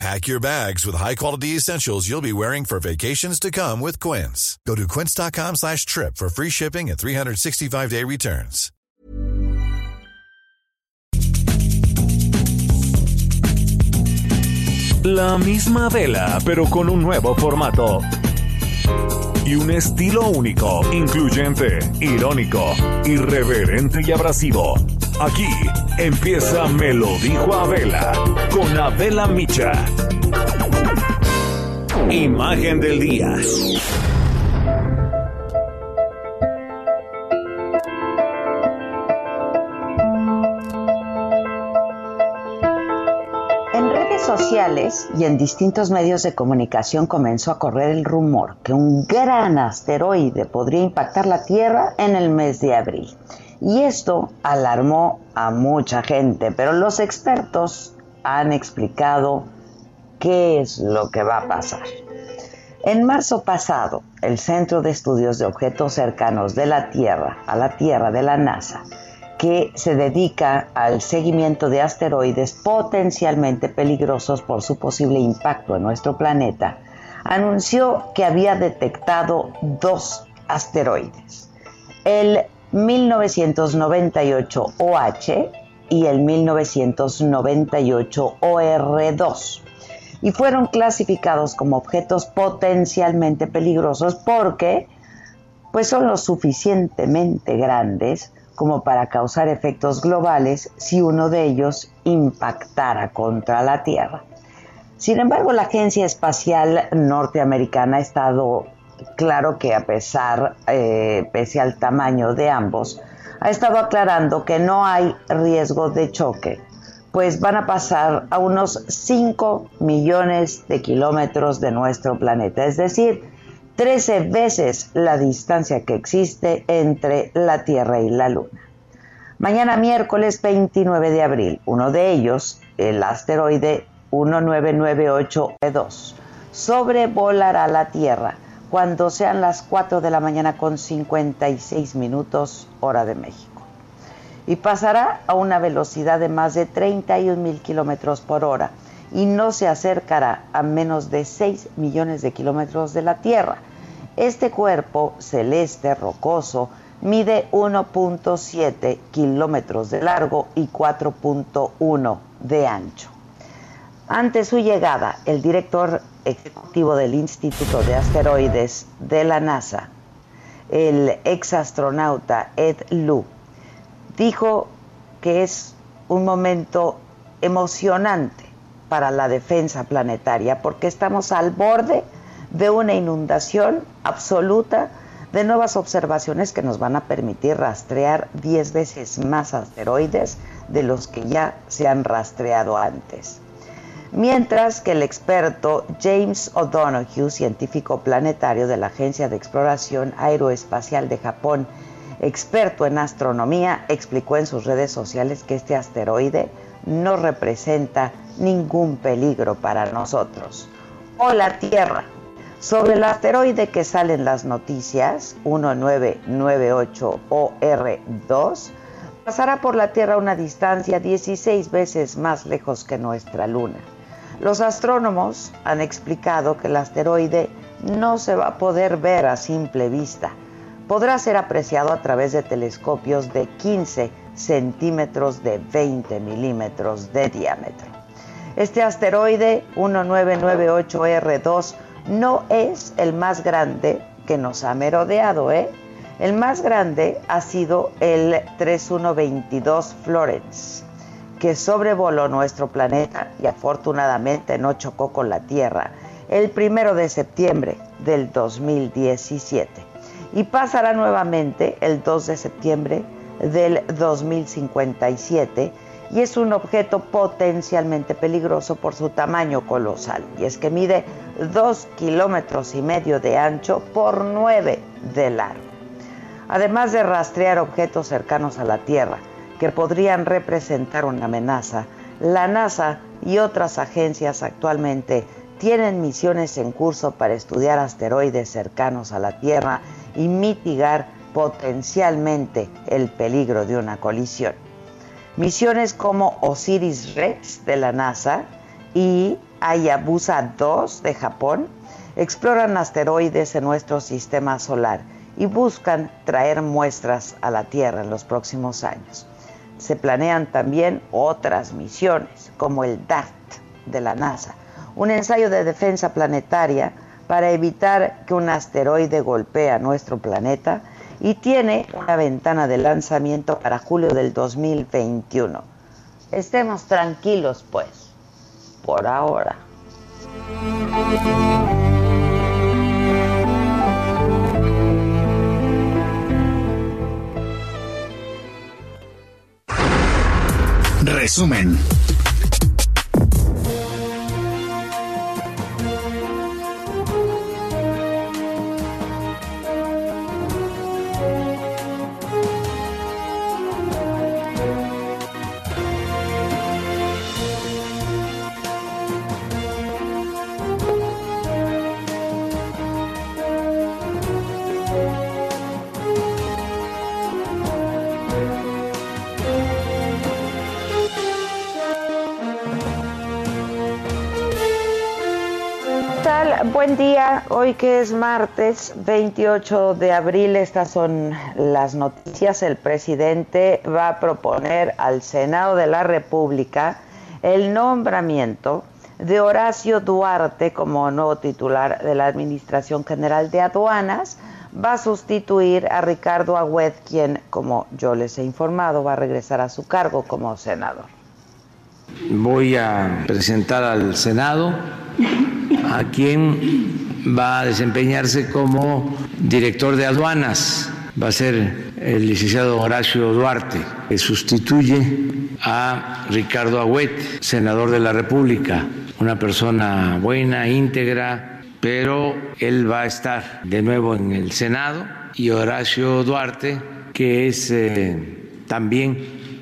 Pack your bags with high-quality essentials you'll be wearing for vacations to come with Quince. Go to quince.com slash trip for free shipping and 365-day returns. La misma vela, pero con un nuevo formato. Y un estilo único, incluyente, irónico, irreverente y abrasivo. Aquí empieza Me lo dijo Abela con Abela Micha. Imagen del día. En redes sociales y en distintos medios de comunicación comenzó a correr el rumor que un gran asteroide podría impactar la Tierra en el mes de abril. Y esto alarmó a mucha gente, pero los expertos han explicado qué es lo que va a pasar. En marzo pasado, el Centro de Estudios de Objetos Cercanos de la Tierra, a la Tierra de la NASA, que se dedica al seguimiento de asteroides potencialmente peligrosos por su posible impacto en nuestro planeta, anunció que había detectado dos asteroides. El 1998 OH y el 1998 OR2 y fueron clasificados como objetos potencialmente peligrosos porque pues son lo suficientemente grandes como para causar efectos globales si uno de ellos impactara contra la Tierra. Sin embargo, la Agencia Espacial Norteamericana ha estado claro que a pesar, eh, pese al tamaño de ambos, ha estado aclarando que no hay riesgo de choque, pues van a pasar a unos 5 millones de kilómetros de nuestro planeta, es decir, 13 veces la distancia que existe entre la Tierra y la Luna. Mañana miércoles 29 de abril, uno de ellos, el asteroide 1998E2, sobrevolará la Tierra cuando sean las 4 de la mañana con 56 minutos hora de México. Y pasará a una velocidad de más de 31 mil kilómetros por hora y no se acercará a menos de 6 millones de kilómetros de la Tierra. Este cuerpo celeste rocoso mide 1.7 kilómetros de largo y 4.1 de ancho. Ante su llegada, el director ejecutivo del Instituto de Asteroides de la NASA, el exastronauta Ed Lu, dijo que es un momento emocionante para la defensa planetaria porque estamos al borde de una inundación absoluta de nuevas observaciones que nos van a permitir rastrear 10 veces más asteroides de los que ya se han rastreado antes mientras que el experto James O'Donoghue, científico planetario de la Agencia de Exploración Aeroespacial de Japón, experto en astronomía, explicó en sus redes sociales que este asteroide no representa ningún peligro para nosotros. O la Tierra. Sobre el asteroide que salen las noticias, 1998 OR2, pasará por la Tierra una distancia 16 veces más lejos que nuestra Luna. Los astrónomos han explicado que el asteroide no se va a poder ver a simple vista. Podrá ser apreciado a través de telescopios de 15 centímetros de 20 milímetros de diámetro. Este asteroide 1998R2 no es el más grande que nos ha merodeado, ¿eh? El más grande ha sido el 3122 Florence que sobrevoló nuestro planeta y afortunadamente no chocó con la Tierra el primero de septiembre del 2017 y pasará nuevamente el 2 de septiembre del 2057 y es un objeto potencialmente peligroso por su tamaño colosal y es que mide 2 kilómetros y medio de ancho por 9 de largo. además de rastrear objetos cercanos a la Tierra que podrían representar una amenaza, la NASA y otras agencias actualmente tienen misiones en curso para estudiar asteroides cercanos a la Tierra y mitigar potencialmente el peligro de una colisión. Misiones como Osiris Rex de la NASA y Hayabusa 2 de Japón exploran asteroides en nuestro sistema solar y buscan traer muestras a la Tierra en los próximos años. Se planean también otras misiones, como el DART de la NASA, un ensayo de defensa planetaria para evitar que un asteroide golpee a nuestro planeta y tiene una ventana de lanzamiento para julio del 2021. Estemos tranquilos, pues, por ahora. Resumen. Buen día, hoy que es martes 28 de abril, estas son las noticias. El presidente va a proponer al Senado de la República el nombramiento de Horacio Duarte como nuevo titular de la Administración General de Aduanas. Va a sustituir a Ricardo Agüed, quien, como yo les he informado, va a regresar a su cargo como senador. Voy a presentar al Senado a quien va a desempeñarse como director de aduanas. Va a ser el licenciado Horacio Duarte, que sustituye a Ricardo Agüet, senador de la República, una persona buena, íntegra, pero él va a estar de nuevo en el Senado y Horacio Duarte, que es eh, también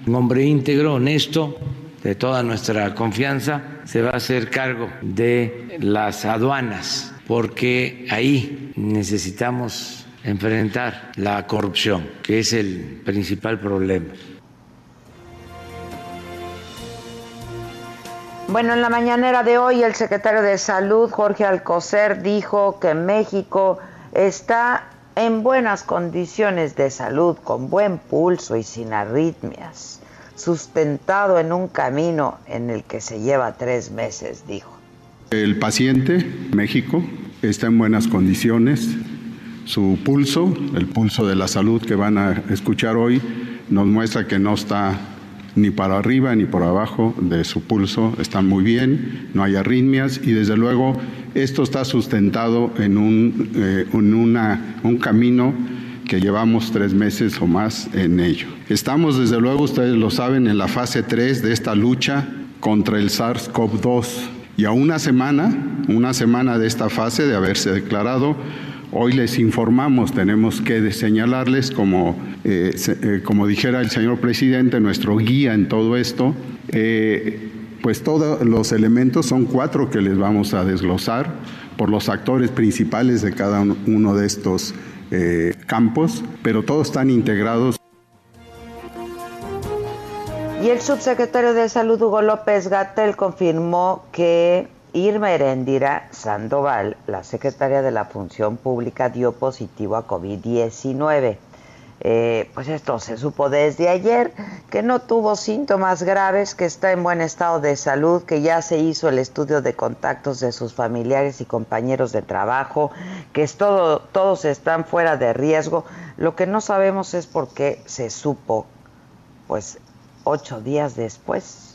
un hombre íntegro, honesto, de toda nuestra confianza, se va a hacer cargo de las aduanas, porque ahí necesitamos enfrentar la corrupción, que es el principal problema. Bueno, en la mañanera de hoy el secretario de Salud, Jorge Alcocer, dijo que México está en buenas condiciones de salud, con buen pulso y sin arritmias sustentado en un camino en el que se lleva tres meses, dijo. El paciente, México, está en buenas condiciones. Su pulso, el pulso de la salud que van a escuchar hoy, nos muestra que no está ni para arriba ni por abajo de su pulso, está muy bien, no hay arritmias y desde luego esto está sustentado en un, eh, un camino que llevamos tres meses o más en ello. Estamos, desde luego, ustedes lo saben, en la fase 3 de esta lucha contra el SARS-CoV-2 y a una semana, una semana de esta fase de haberse declarado, hoy les informamos, tenemos que señalarles, como, eh, eh, como dijera el señor presidente, nuestro guía en todo esto, eh, pues todos los elementos son cuatro que les vamos a desglosar por los actores principales de cada uno de estos eh, campos, pero todos están integrados. Y el subsecretario de Salud, Hugo López Gatel, confirmó que Irma Erendira Sandoval, la secretaria de la Función Pública, dio positivo a COVID-19. Eh, pues esto se supo desde ayer, que no tuvo síntomas graves, que está en buen estado de salud, que ya se hizo el estudio de contactos de sus familiares y compañeros de trabajo, que es todo, todos están fuera de riesgo. Lo que no sabemos es por qué se supo, pues, ocho días después.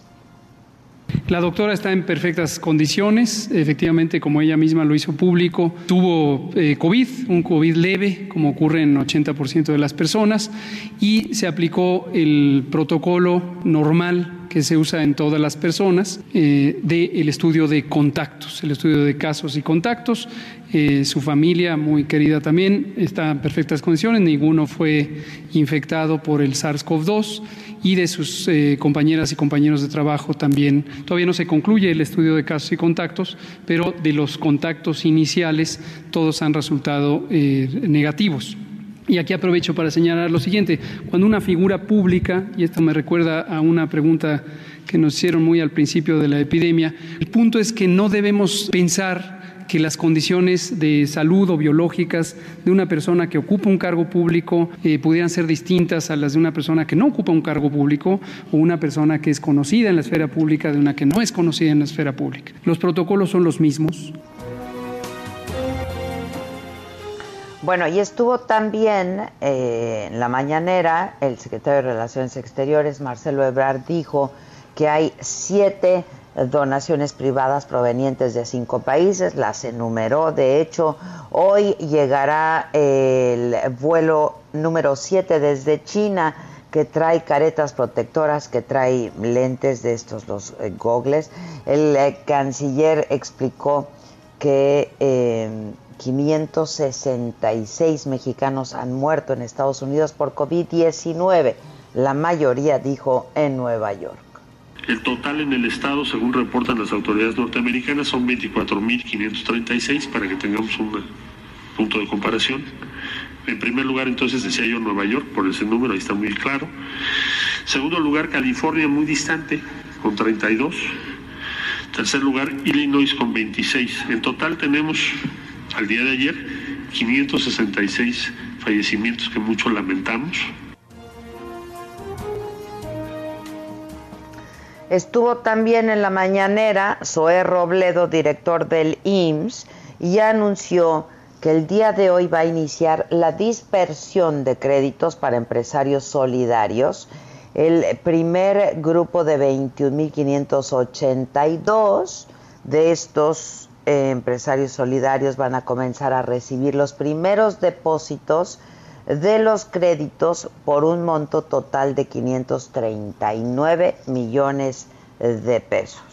La doctora está en perfectas condiciones, efectivamente, como ella misma lo hizo público, tuvo eh, COVID, un COVID leve, como ocurre en 80% de las personas, y se aplicó el protocolo normal que se usa en todas las personas eh, del estudio de contactos, el estudio de casos y contactos. Eh, su familia, muy querida también, está en perfectas condiciones, ninguno fue infectado por el SARS-CoV-2 y de sus eh, compañeras y compañeros de trabajo también. Todavía no se concluye el estudio de casos y contactos, pero de los contactos iniciales todos han resultado negativos. Y aquí aprovecho para señalar lo siguiente, cuando una figura pública, y esto me recuerda a una pregunta que nos hicieron muy al principio de la epidemia, el punto es que no debemos pensar que las condiciones de salud o biológicas de una persona que ocupa un cargo público eh, pudieran ser distintas a las de una persona que no ocupa un cargo público o una persona que es conocida en la esfera pública de una que no es conocida en la esfera pública. Los protocolos son los mismos, Bueno, y estuvo también eh, en la mañanera el secretario de Relaciones Exteriores, Marcelo Ebrard, dijo que hay siete donaciones privadas provenientes de cinco países, las enumeró. De hecho, hoy llegará el vuelo número siete desde China que trae caretas protectoras, que trae lentes de estos, los eh, gogles. El eh, canciller explicó que 566 mexicanos han muerto en Estados Unidos por COVID-19, la mayoría dijo en Nueva York. El total en el estado, según reportan las autoridades norteamericanas, son 24.536 para que tengamos un punto de comparación. En primer lugar, entonces, decía yo Nueva York, por ese número, ahí está muy claro. Segundo lugar, California, muy distante, con 32. Tercer lugar, Illinois, con 26. En total tenemos al día de ayer 566 fallecimientos que mucho lamentamos. Estuvo también en la mañanera Zoé Robledo, director del IMSS, y anunció que el día de hoy va a iniciar la dispersión de créditos para empresarios solidarios. El primer grupo de 21.582 de estos empresarios solidarios van a comenzar a recibir los primeros depósitos de los créditos por un monto total de 539 millones de pesos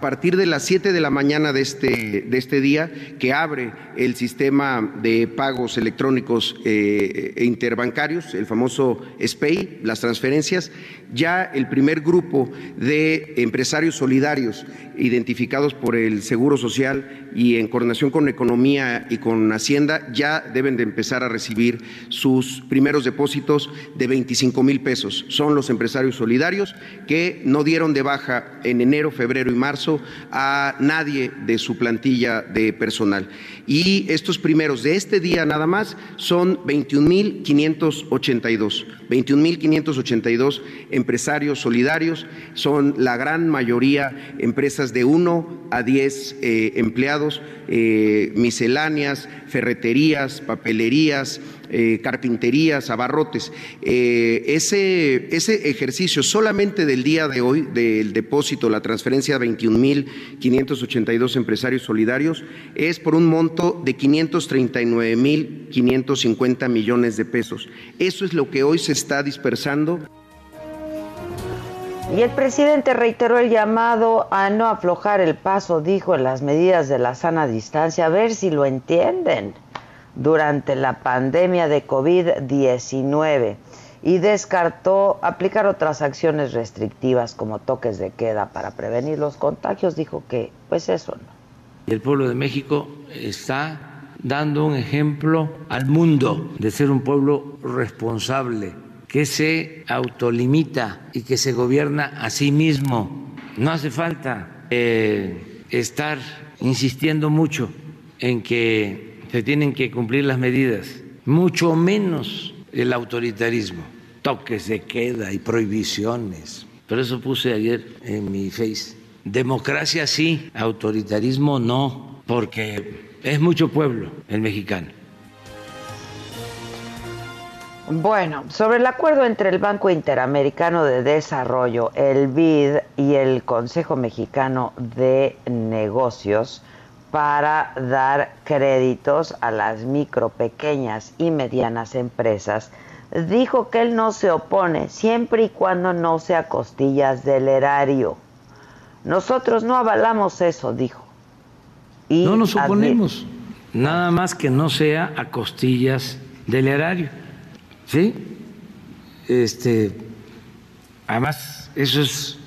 partir de las 7 de la mañana de este, de este día, que abre el sistema de pagos electrónicos eh, interbancarios, el famoso SPEI, las transferencias, ya el primer grupo de empresarios solidarios identificados por el Seguro Social y en coordinación con Economía y con Hacienda ya deben de empezar a recibir sus primeros depósitos de 25 mil pesos. Son los empresarios solidarios que no dieron de baja en enero, febrero y marzo a nadie de su plantilla de personal. Y estos primeros de este día nada más son 21.582. 21.582 empresarios solidarios, son la gran mayoría empresas de 1 a 10 eh, empleados, eh, misceláneas, ferreterías, papelerías, eh, carpinterías, abarrotes. ese, ese ejercicio solamente del día de hoy, del depósito, la transferencia de 21.582 empresarios solidarios, es por un monto de 539.550 millones de pesos. Eso es lo que hoy se está dispersando. Y el presidente reiteró el llamado a no aflojar el paso, dijo, en las medidas de la sana distancia, a ver si lo entienden, durante la pandemia de COVID-19 y descartó aplicar otras acciones restrictivas como toques de queda para prevenir los contagios. Dijo que, pues eso no. El pueblo de México está dando un ejemplo al mundo de ser un pueblo responsable que se autolimita y que se gobierna a sí mismo. No hace falta eh, estar insistiendo mucho en que se tienen que cumplir las medidas, mucho menos el autoritarismo, toques de queda y prohibiciones. Por eso puse ayer en mi face, democracia sí, autoritarismo no, porque es mucho pueblo el mexicano bueno, sobre el acuerdo entre el Banco Interamericano de Desarrollo, el BID y el Consejo Mexicano de Negocios para dar créditos a las micro, pequeñas y medianas empresas dijo que él no se opone siempre y cuando no sea costillas del erario. Nosotros no avalamos eso, dijo. no nos oponemos, nada más que no sea a costillas del erario. ¿Sí? Este, además, eso es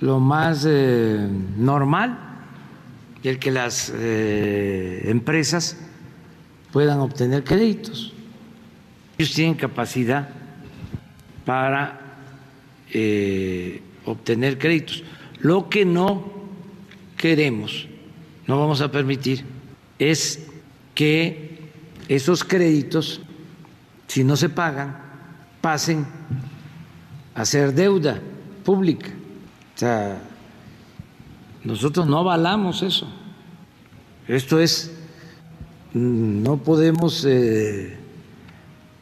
lo más eh, normal, el que las eh, empresas puedan obtener créditos. Ellos tienen capacidad para eh, obtener créditos. Lo que no queremos, no vamos a permitir, es que esos créditos, si no se pagan, pasen a ser deuda pública. O sea, nosotros no avalamos eso. Esto es, no podemos eh,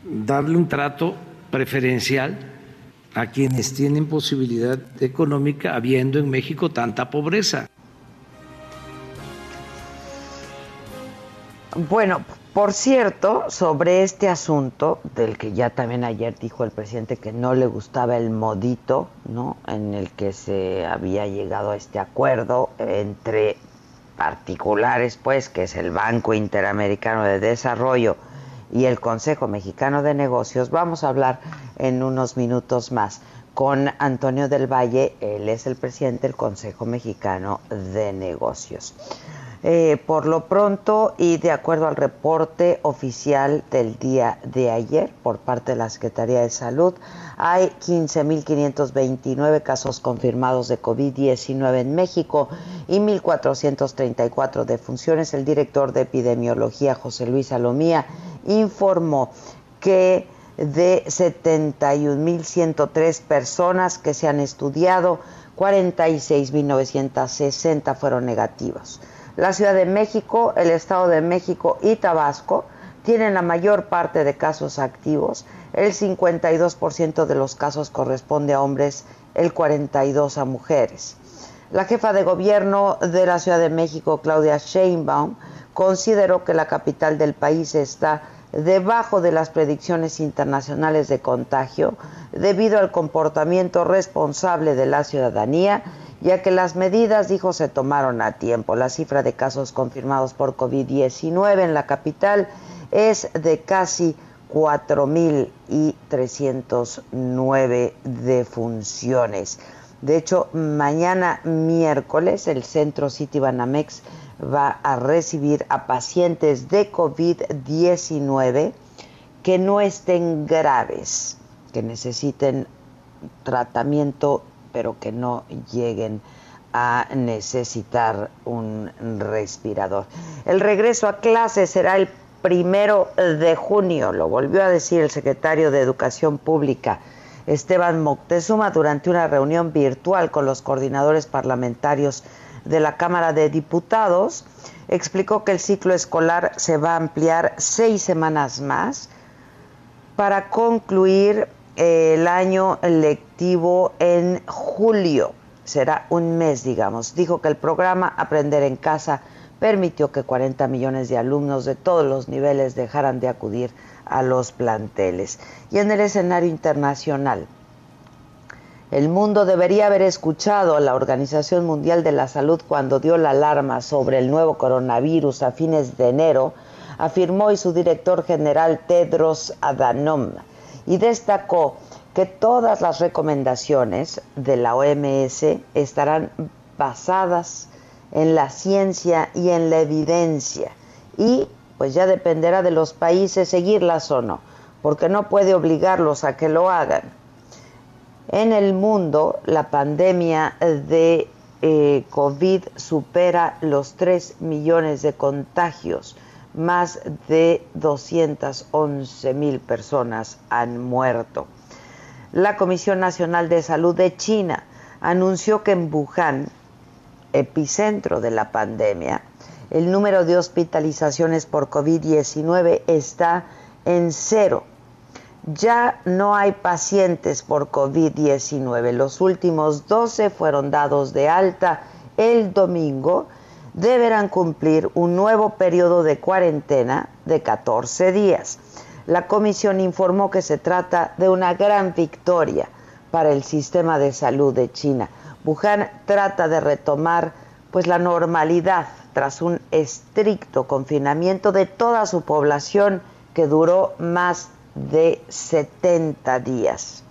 darle un trato preferencial a quienes tienen posibilidad económica habiendo en México tanta pobreza. Bueno, por cierto, sobre este asunto, del que ya también ayer dijo el presidente que no le gustaba el modito, ¿no? En el que se había llegado a este acuerdo entre particulares, pues, que es el Banco Interamericano de Desarrollo y el Consejo Mexicano de Negocios, vamos a hablar en unos minutos más con Antonio del Valle, él es el presidente del Consejo Mexicano de Negocios. Eh, por lo pronto y de acuerdo al reporte oficial del día de ayer por parte de la Secretaría de Salud, hay 15.529 casos confirmados de COVID-19 en México y 1.434 defunciones. El director de epidemiología, José Luis Salomía, informó que de 71.103 personas que se han estudiado, 46.960 fueron negativas. La Ciudad de México, el Estado de México y Tabasco tienen la mayor parte de casos activos. El 52% de los casos corresponde a hombres, el 42% a mujeres. La jefa de gobierno de la Ciudad de México, Claudia Sheinbaum, consideró que la capital del país está debajo de las predicciones internacionales de contagio debido al comportamiento responsable de la ciudadanía ya que las medidas, dijo, se tomaron a tiempo. La cifra de casos confirmados por COVID-19 en la capital es de casi 4.309 defunciones. De hecho, mañana miércoles el centro City Banamex va a recibir a pacientes de COVID-19 que no estén graves, que necesiten tratamiento pero que no lleguen a necesitar un respirador. El regreso a clase será el primero de junio, lo volvió a decir el secretario de Educación Pública, Esteban Moctezuma, durante una reunión virtual con los coordinadores parlamentarios de la Cámara de Diputados. Explicó que el ciclo escolar se va a ampliar seis semanas más para concluir el año lectivo en julio. Será un mes, digamos. Dijo que el programa Aprender en Casa permitió que 40 millones de alumnos de todos los niveles dejaran de acudir a los planteles. Y en el escenario internacional, el mundo debería haber escuchado a la Organización Mundial de la Salud cuando dio la alarma sobre el nuevo coronavirus a fines de enero, afirmó y su director general Tedros Adhanom y destacó que todas las recomendaciones de la OMS estarán basadas en la ciencia y en la evidencia y pues ya dependerá de los países seguirlas o no, porque no puede obligarlos a que lo hagan. En el mundo, la pandemia de eh, COVID supera los 3 millones de contagios más de 211 mil personas han muerto. La Comisión Nacional de Salud de China anunció que en Wuhan, epicentro de la pandemia, el número de hospitalizaciones por COVID-19 está en cero. Ya no hay pacientes por COVID-19. Los últimos 12 fueron dados de alta el domingo deberán cumplir un nuevo periodo de cuarentena de 14 días. La comisión informó que se trata de una gran victoria para el sistema de salud de China. Wuhan trata de retomar pues la normalidad tras un estricto confinamiento de toda su población que duró más de 70 días.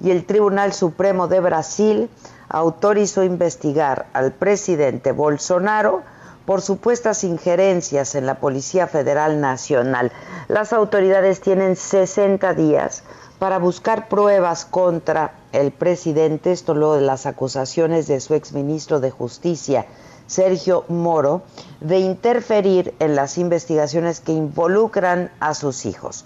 Y el Tribunal Supremo de Brasil autorizó investigar al presidente Bolsonaro por supuestas injerencias en la Policía Federal Nacional. Las autoridades tienen 60 días para buscar pruebas contra el presidente, esto luego de las acusaciones de su exministro de Justicia, Sergio Moro, de interferir en las investigaciones que involucran a sus hijos.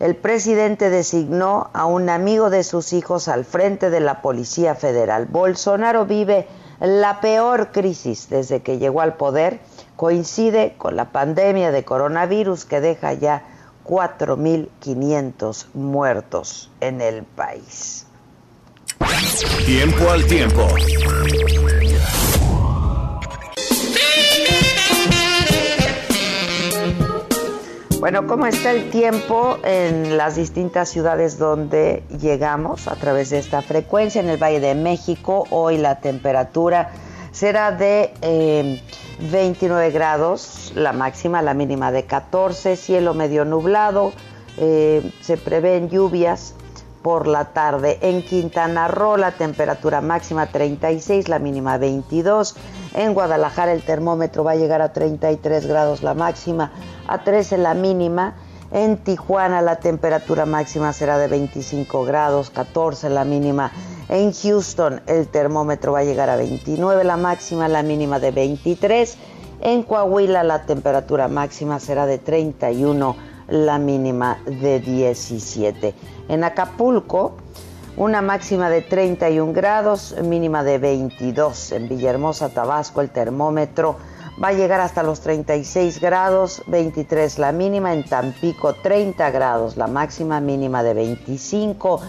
El presidente designó a un amigo de sus hijos al frente de la Policía Federal. Bolsonaro vive la peor crisis desde que llegó al poder. Coincide con la pandemia de coronavirus que deja ya 4.500 muertos en el país. Tiempo al tiempo. Bueno, ¿cómo está el tiempo en las distintas ciudades donde llegamos a través de esta frecuencia? En el Valle de México, hoy la temperatura será de 29 eh, grados, la máxima, la mínima de 14, cielo medio nublado, eh, se prevén lluvias por la tarde. En Quintana Roo la temperatura máxima 36, la mínima 22. En Guadalajara el termómetro va a llegar a 33 grados la máxima, a 13 la mínima. En Tijuana la temperatura máxima será de 25 grados, 14 la mínima. En Houston el termómetro va a llegar a 29 la máxima, la mínima de 23. En Coahuila la temperatura máxima será de 31, la mínima de 17. En Acapulco una máxima de 31 grados, mínima de 22. En Villahermosa, Tabasco, el termómetro va a llegar hasta los 36 grados, 23 la mínima. En Tampico, 30 grados, la máxima mínima de 25.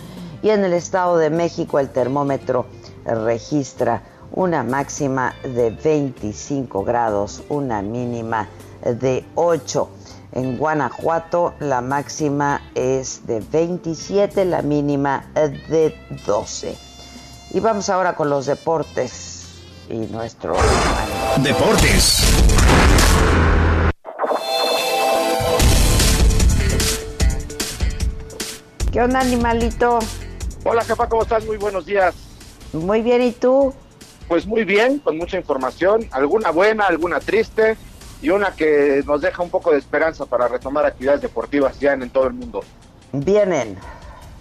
Y en el Estado de México, el termómetro registra una máxima de 25 grados, una mínima de 8. En Guanajuato la máxima es de 27, la mínima de 12. Y vamos ahora con los deportes y nuestro... Deportes. ¿Qué onda, animalito? Hola, jefa, ¿cómo estás? Muy buenos días. Muy bien, ¿y tú? Pues muy bien, con mucha información, alguna buena, alguna triste y una que nos deja un poco de esperanza para retomar actividades deportivas ya en, todo el mundo. Vienen.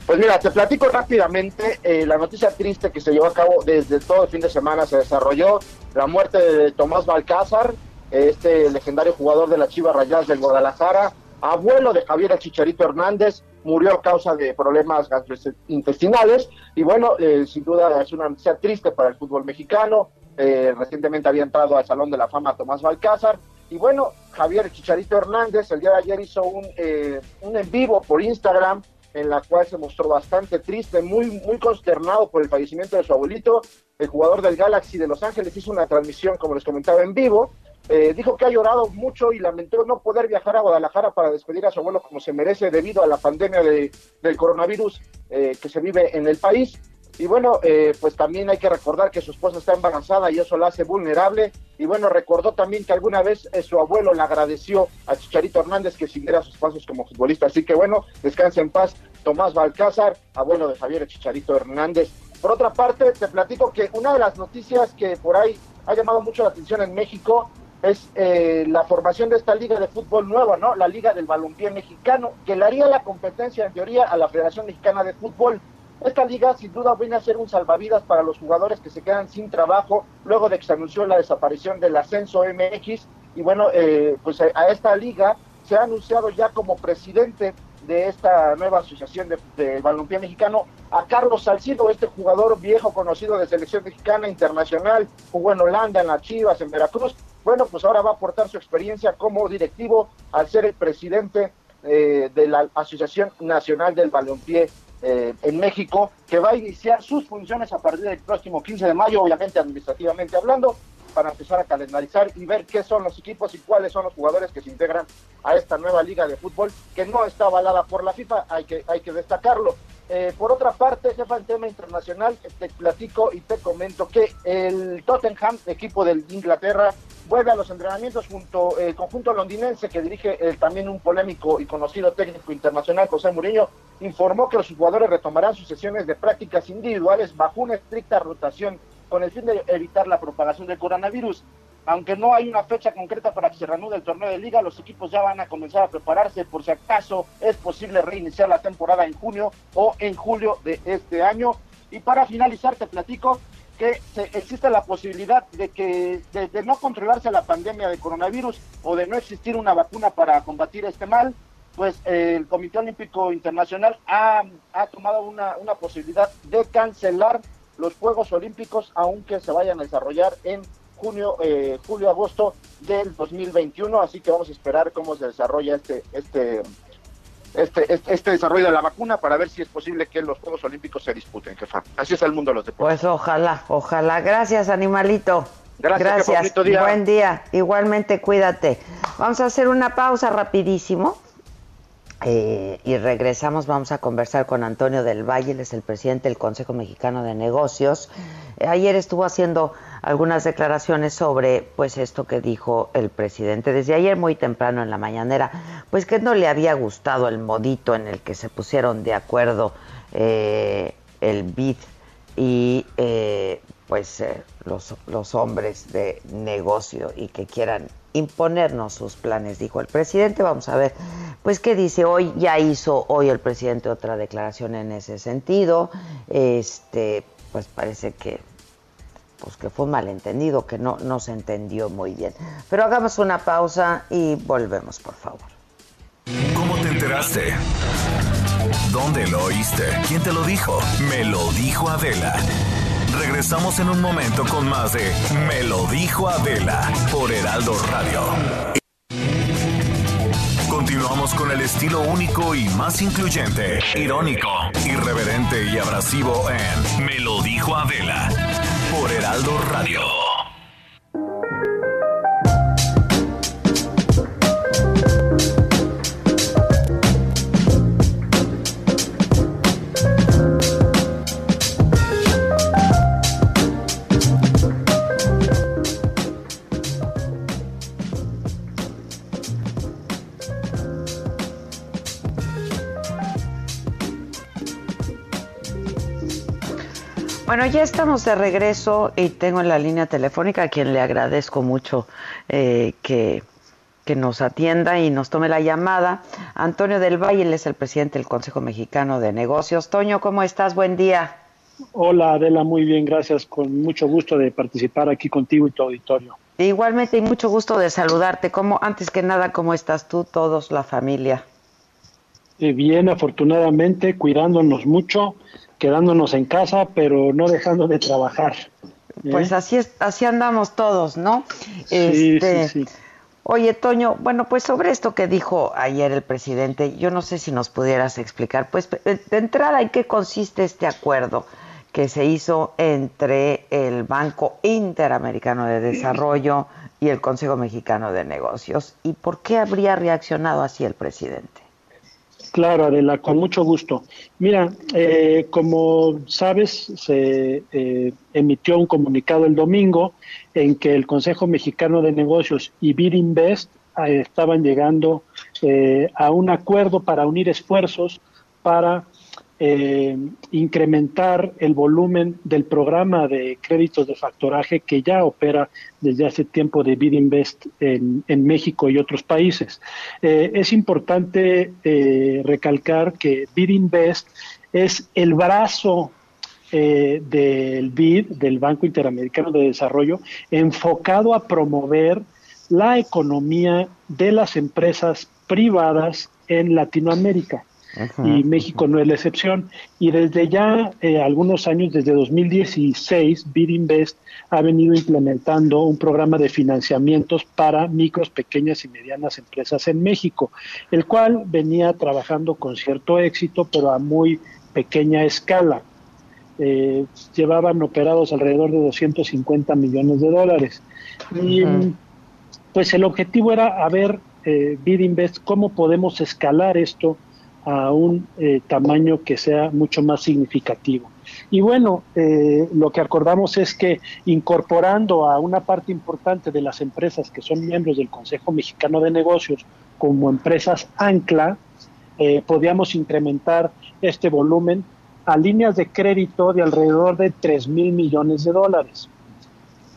Pues mira, te platico rápidamente eh, la noticia triste que se llevó a cabo desde todo el fin de semana, se desarrolló la muerte de Tomás Balcázar, este legendario jugador de la Chivas Rayadas del Guadalajara, abuelo de Javier Chicharito Hernández, murió a causa de problemas gastrointestinales y bueno, eh, sin duda es una noticia triste para el fútbol mexicano. Eh, recientemente había entrado al Salón de la Fama Tomás Balcázar y bueno, Javier Chicharito Hernández el día de ayer hizo un, eh, un en vivo por Instagram en la cual se mostró bastante triste, muy, muy consternado por el fallecimiento de su abuelito. El jugador del Galaxy de Los Ángeles hizo una transmisión, como les comentaba, en vivo. Eh, dijo que ha llorado mucho y lamentó no poder viajar a Guadalajara para despedir a su abuelo como se merece debido a la pandemia de, del coronavirus eh, que se vive en el país. Y bueno, eh, pues también hay que recordar que su esposa está embarazada y eso la hace vulnerable. Y bueno, recordó también que alguna vez eh, su abuelo le agradeció a Chicharito Hernández que siguiera sus pasos como futbolista. Así que bueno, descanse en paz Tomás Balcázar, abuelo de Javier Chicharito Hernández. Por otra parte, te platico que una de las noticias que por ahí ha llamado mucho la atención en México es eh, la formación de esta liga de fútbol nueva, ¿no? La Liga del Balompié Mexicano, que le haría la competencia en teoría a la Federación Mexicana de Fútbol. Esta liga sin duda viene a ser un salvavidas para los jugadores que se quedan sin trabajo luego de que se anunció la desaparición del ascenso MX y bueno, eh, pues a, esta liga se ha anunciado ya como presidente de esta nueva asociación de, de, balompié mexicano a Carlos Salcido, este jugador viejo conocido de selección mexicana internacional, jugó en Holanda, en las Chivas, en Veracruz. Bueno, pues ahora va a aportar su experiencia como directivo al ser el presidente eh, de la Asociación Nacional del Balompié eh, en México, que va a iniciar sus funciones a partir del próximo 15 de mayo, obviamente administrativamente hablando. para empezar a calendarizar y ver qué son los equipos y cuáles son los jugadores que se integran a esta nueva liga de fútbol que no está avalada por la FIFA, hay que, hay que destacarlo. Eh, por otra parte, jefa, en tema internacional, te platico y te comento que el Tottenham, equipo de Inglaterra, vuelve a los entrenamientos junto eh, conjunto londinense que dirige eh, también un polémico y conocido técnico internacional, José Mourinho, informó que los jugadores retomarán sus sesiones de prácticas individuales bajo una estricta rotación con el fin de evitar la propagación del coronavirus. Aunque no hay una fecha concreta para que se reanude el torneo de liga, los equipos ya van a comenzar a prepararse por si acaso es posible reiniciar la temporada en junio o en julio de este año. Y para finalizar, te platico que existe la posibilidad de que de, no controlarse la pandemia de coronavirus o de no existir una vacuna para combatir este mal, pues el Comité Olímpico Internacional ha, ha tomado una, una posibilidad de cancelar los Juegos Olímpicos, aunque se vayan a desarrollar en junio, eh, julio, agosto del 2021. Así que vamos a esperar cómo se desarrolla este, este, este, este, este, desarrollo de la vacuna para ver si es posible que los Juegos Olímpicos se disputen, jefa. Así es el mundo de los deportes. Pues ojalá, ojalá. Gracias, animalito. Gracias. Gracias. Buen día. Igualmente, cuídate. Vamos a hacer una pausa rapidísimo. Eh, y regresamos, vamos a conversar con Antonio del Valle, él es el presidente del Consejo Mexicano de Negocios. Eh, ayer estuvo haciendo algunas declaraciones sobre pues esto que dijo el presidente desde ayer muy temprano en la mañanera, pues que no le había gustado el modito en el que se pusieron de acuerdo eh, el BID y pues los, los hombres de negocio y que quieran imponernos sus planes, dijo el presidente. Vamos a ver, pues qué dice hoy. Ya hizo hoy el presidente otra declaración en ese sentido. Este, pues parece que pues que fue un malentendido, que no, no se entendió muy bien. Pero hagamos una pausa y volvemos, por favor. ¿Cómo te enteraste? ¿Dónde lo oíste? ¿Quién te lo dijo? Me lo dijo Adela. Regresamos en un momento con más de Me lo dijo Adela por Heraldo Radio. Continuamos con el estilo único y más incluyente, irónico, irreverente y abrasivo en Me lo dijo Adela por Heraldo Radio. Bueno, ya estamos de regreso y tengo en la línea telefónica a quien le agradezco mucho eh, que, nos atienda y nos tome la llamada. Antonio del Valle, él es el presidente del Consejo Mexicano de Negocios. Toño, ¿cómo estás? Buen día. Hola Adela, muy bien, gracias. Con mucho gusto de participar aquí contigo y tu auditorio. Igualmente y mucho gusto de saludarte. ¿Cómo, antes que nada, ¿cómo estás tú, todos, la familia? Eh, bien, afortunadamente, cuidándonos mucho quedándonos en casa, pero no dejando de trabajar. ¿eh? Pues así es, así andamos todos, ¿no? Sí, este, sí, Oye, Toño, bueno, pues sobre esto que dijo ayer el presidente, yo no sé si nos pudieras explicar, pues de entrada, ¿en qué consiste este acuerdo que se hizo entre el Banco Interamericano de Desarrollo y el Consejo Mexicano de Negocios? ¿Y por qué habría reaccionado así el presidente? Claro, Adela, con mucho gusto. Mira, eh, como sabes, se eh, emitió un comunicado el domingo en que el Consejo Mexicano de Negocios y Birinvest eh, estaban llegando a un acuerdo para unir esfuerzos para eh, incrementar el volumen del programa de créditos de factoraje que ya opera desde hace tiempo de Bidinvest en, en México y otros países. Eh, es importante eh, recalcar que Bidinvest es el brazo del BID, del Banco Interamericano de Desarrollo, enfocado a promover la economía de las empresas privadas en Latinoamérica y México no es la excepción. Y desde ya eh, algunos años, desde 2016, Invest ha venido implementando un programa de financiamientos para micros, pequeñas y medianas empresas en México, el cual venía trabajando con cierto éxito, pero a muy pequeña escala. eh, llevaban operados alrededor de 250 millones de dólares. Y pues el objetivo era a ver, eh, Bidinvest, cómo podemos escalar esto a un eh, tamaño que sea mucho más significativo. Y bueno, eh, lo que acordamos es que incorporando a una parte importante de las empresas que son miembros del Consejo Mexicano de Negocios como empresas ancla, eh, podíamos incrementar este volumen a líneas de crédito de alrededor de 3 mil millones de dólares.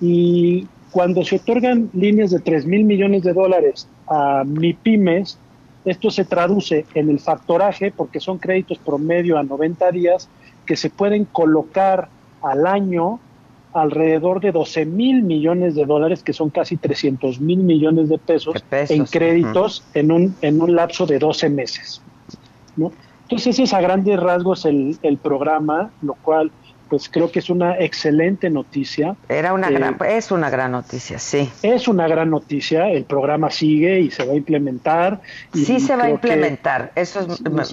Y cuando se otorgan líneas de 3 mil millones de dólares a MIPIMES, esto se traduce en el factoraje, porque son créditos promedio a 90 días, que se pueden colocar al año alrededor de 12 mil millones de dólares, que son casi 300 mil millones de pesos, en créditos en, un, en un lapso de 12 meses. ¿no? Entonces, ese es a grandes rasgos el, el programa, lo cual pues creo que es una excelente noticia. Era una gran, eh, es una gran noticia, sí. Es una gran noticia, el programa sigue y se va a implementar. sí se va a implementar, eso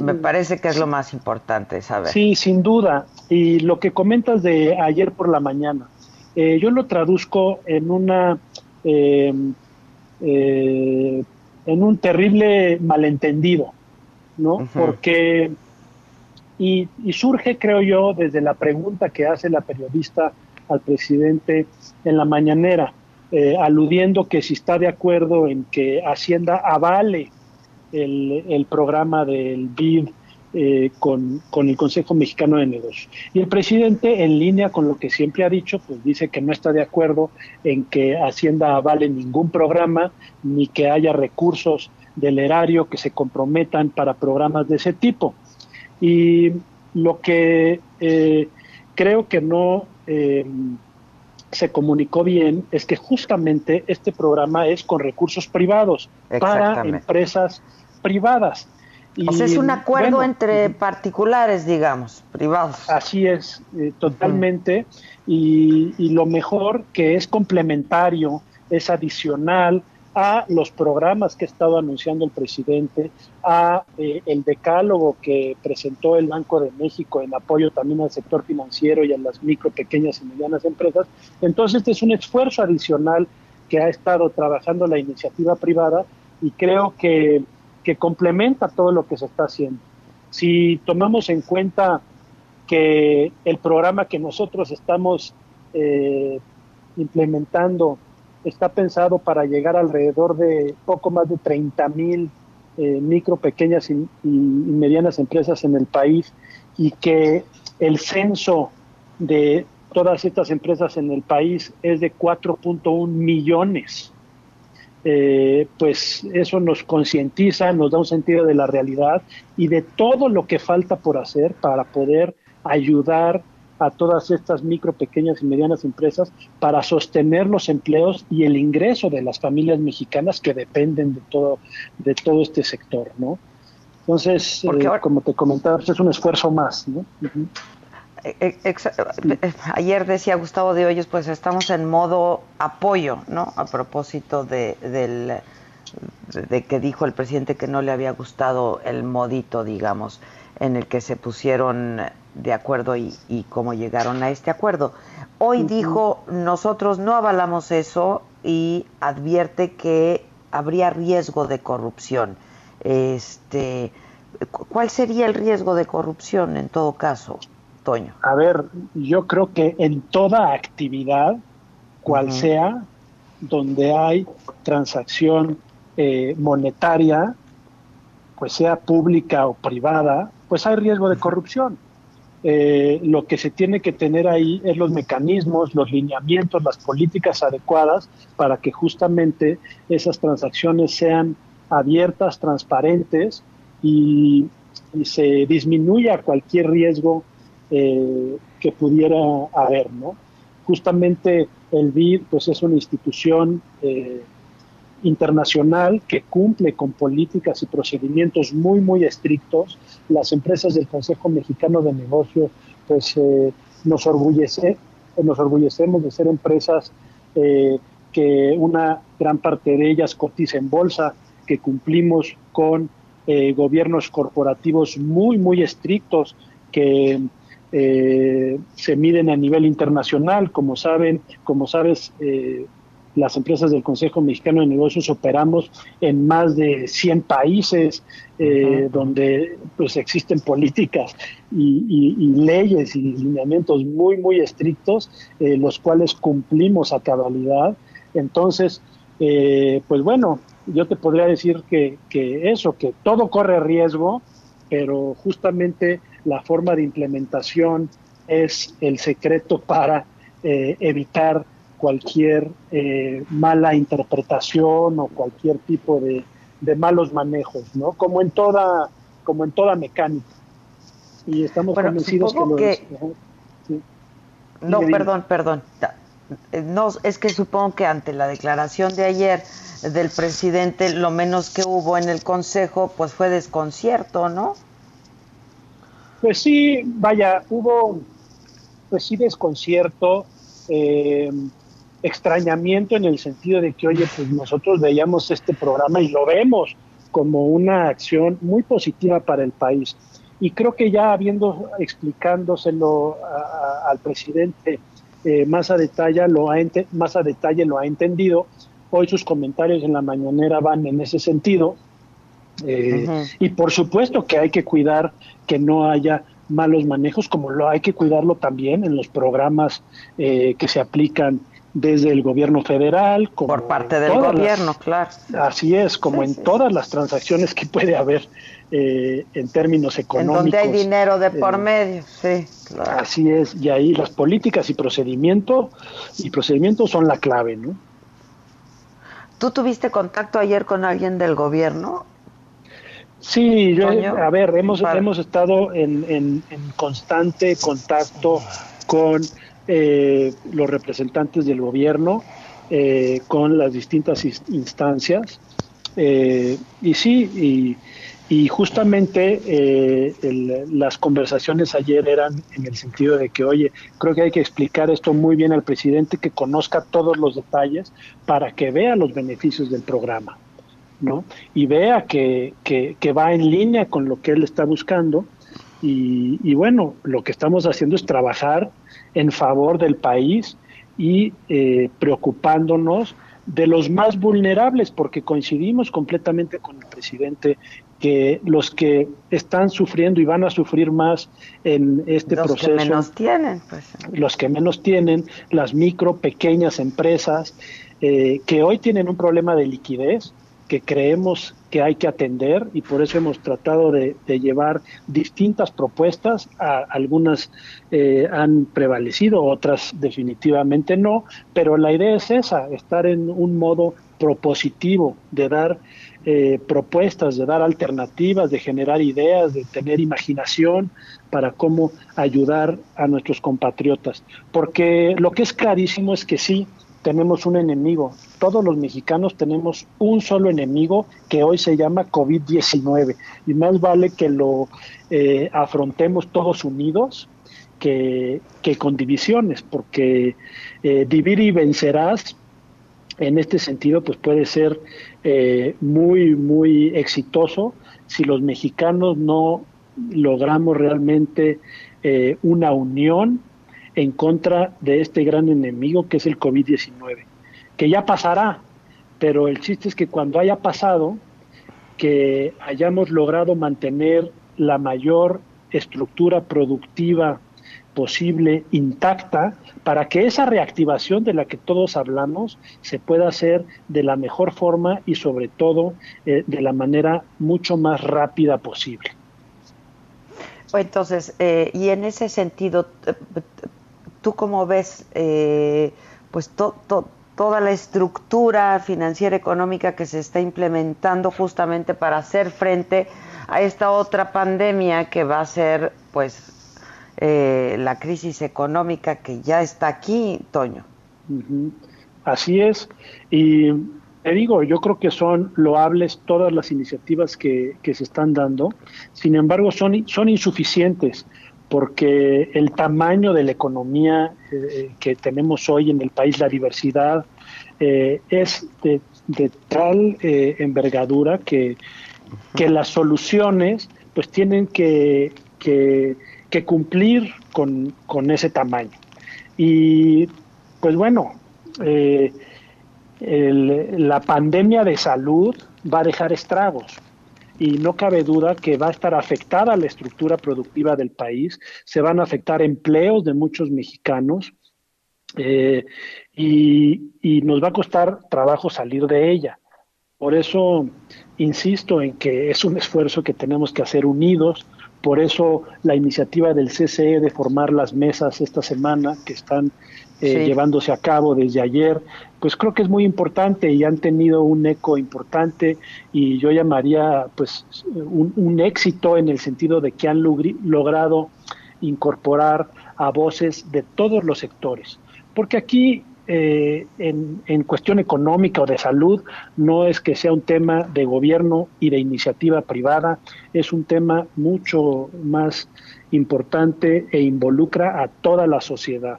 me, parece que es lo más importante, ¿sabes? Sí, sin duda. Y lo que comentas de ayer por la mañana, eh, yo lo traduzco en una... Eh, en un terrible malentendido, ¿no? Porque y, surge, creo yo, desde la pregunta que hace la periodista al presidente en la mañanera, eh, aludiendo que si está de acuerdo en que Hacienda avale el, programa del BID eh, con, con, el Consejo Mexicano de Negocios. Y el presidente, en línea con lo que siempre ha dicho, pues dice que no está de acuerdo en que Hacienda avale ningún programa, ni que haya recursos del erario que se comprometan para programas de ese tipo. Y lo que eh, creo que no eh, se comunicó bien es que justamente este programa es con recursos privados para empresas privadas. Y, o sea, es un acuerdo entre particulares, digamos, privados. Así es, eh, totalmente. y, y, lo mejor que es complementario, es adicional, a los programas que ha estado anunciando el presidente, a eh, el decálogo que presentó el Banco de México en apoyo también al sector financiero y a las micro, pequeñas y medianas empresas. Entonces, este es un esfuerzo adicional que ha estado trabajando la iniciativa privada y creo que, complementa todo lo que se está haciendo. Si tomamos en cuenta que el programa que nosotros estamos eh, implementando está pensado para llegar alrededor de poco más de 30 mil eh, micro, pequeñas y, medianas empresas en el país y que el censo de todas estas empresas en el país es de 4.1 millones. Eh, pues eso nos concientiza, nos da un sentido de la realidad y de todo lo que falta por hacer para poder ayudar a todas estas micro, pequeñas y medianas empresas para sostener los empleos y el ingreso de las familias mexicanas que dependen de todo, de todo este sector, ¿no? Entonces, eh, como te comentaba, pues, es un esfuerzo más, ¿no? Eh, ayer decía Gustavo de Hoyos, pues estamos en modo apoyo, ¿no? A propósito de, del, de que dijo el presidente que no le había gustado el modito, digamos, en el que se pusieron de acuerdo y, cómo llegaron a este acuerdo. Hoy dijo, nosotros no avalamos eso y advierte que habría riesgo de corrupción. Este, ¿Cuál sería el riesgo de corrupción en todo caso, Toño? A ver, yo creo que en toda actividad, cual sea, donde hay transacción eh, monetaria, pues sea pública o privada, pues hay riesgo de corrupción. Eh, lo que se tiene que tener ahí es los mecanismos, los lineamientos, las políticas adecuadas para que justamente esas transacciones sean abiertas, transparentes y, se disminuya cualquier riesgo eh, que pudiera haber, ¿no? Justamente el BID pues es una institución eh, internacional que cumple con políticas y procedimientos muy, muy estrictos. Las empresas del Consejo Mexicano de Negocios, pues eh, nos, orgullece, nos orgullecemos de ser empresas eh, que una gran parte de ellas cotiza en bolsa, que cumplimos con eh, gobiernos corporativos muy, muy estrictos, que se miden a nivel internacional, como saben, como sabes, las empresas del Consejo Mexicano de Negocios operamos en más de 100 países eh, donde pues existen políticas y, leyes y lineamientos muy muy estrictos los cuales cumplimos a cabalidad. Entonces pues bueno yo te podría decir que, que eso que todo corre riesgo pero justamente la forma de implementación es el secreto para eh, evitar cualquier eh, mala interpretación o cualquier tipo de, malos manejos, ¿no? Como en toda, como en toda mecánica. Y estamos convencidos que, No, perdón, perdón. No, es que supongo que ante la declaración de ayer del presidente, lo menos que hubo en el Consejo, pues fue desconcierto, ¿no? Pues sí, vaya, hubo, pues sí, desconcierto, eh, extrañamiento en el sentido de que, oye, pues nosotros veíamos este programa y lo vemos como una acción muy positiva para el país. Y creo que ya habiendo explicándoselo al presidente eh, más, a detalle, lo ha más a detalle lo ha entendido, hoy sus comentarios en la mañanera van en ese sentido eh, y por supuesto que hay que cuidar que no haya malos manejos, como lo hay que cuidarlo también en los programas eh, que se aplican desde el gobierno federal. Como por parte del gobierno, claro. Así es, como en todas las transacciones que puede haber eh, en términos económicos. En donde hay dinero de por medio, sí. Así es, y ahí las políticas y procedimiento y procedimientos son la clave, ¿no? ¿Tú tuviste contacto ayer con alguien del gobierno? Sí, yo, a ver, hemos, hemos estado en, en, constante contacto con eh, los representantes del gobierno, eh, con las distintas instancias. Eh, y sí, y, y justamente las conversaciones ayer eran en el sentido de que, oye, creo que hay que explicar esto muy bien al presidente, que conozca todos los detalles para que vea los beneficios del programa. ¿no? Y vea que, que, va en línea con lo que él está buscando. Y, bueno, lo que estamos haciendo es trabajar en favor del país y eh, preocupándonos de los más vulnerables, porque coincidimos completamente con el presidente que los que están sufriendo y van a sufrir más en este proceso. Los que menos tienen. Pues. Los que menos tienen, las micro, pequeñas empresas, eh, que hoy tienen un problema de liquidez, que creemos que hay que atender y por eso hemos tratado de, llevar distintas propuestas. algunas eh, han prevalecido, otras definitivamente no, pero la idea es esa, estar en un modo propositivo de dar eh, propuestas, de dar alternativas, de generar ideas, de tener imaginación para cómo ayudar a nuestros compatriotas. Porque lo que es clarísimo es que sí, tenemos un enemigo. Todos los mexicanos tenemos un solo enemigo que hoy se llama COVID-19 y más vale que lo eh, afrontemos todos unidos que, con divisiones, porque eh, dividir y vencerás en este sentido pues puede ser eh, muy, muy exitoso si los mexicanos no logramos realmente una unión en contra de este gran enemigo que es el COVID-19, que ya pasará, pero el chiste es que cuando haya pasado, que hayamos logrado mantener la mayor estructura productiva posible intacta para que esa reactivación de la que todos hablamos se pueda hacer de la mejor forma y sobre todo eh, de la manera mucho más rápida posible. Entonces, eh, y en ese sentido, ¿Tú cómo ves eh, pues toda la estructura financiera económica que se está implementando justamente para hacer frente a esta otra pandemia que va a ser pues eh, la crisis económica que ya está aquí, Toño? Así es. Y te digo, yo creo que son loables todas las iniciativas que, que se están dando, sin embargo son, son insuficientes porque el tamaño de la economía eh, que tenemos hoy en el país, la diversidad, eh, es de, tal eh, envergadura que, que, las soluciones pues tienen que, que, que cumplir con, con ese tamaño. Y pues bueno, eh, la pandemia de salud va a dejar estragos y no cabe duda que va a estar afectada la estructura productiva del país, se van a afectar empleos de muchos mexicanos eh, y, y nos va a costar trabajo salir de ella. Por eso insisto en que es un esfuerzo que tenemos que hacer unidos, por eso la iniciativa del CCE de formar las mesas esta semana que están eh, llevándose a cabo desde ayer, pues creo que es muy importante y han tenido un eco importante y yo llamaría pues un, éxito en el sentido de que han logrado incorporar a voces de todos los sectores. Porque aquí eh, en, en, cuestión económica o de salud no es que sea un tema de gobierno y de iniciativa privada, es un tema mucho más importante e involucra a toda la sociedad.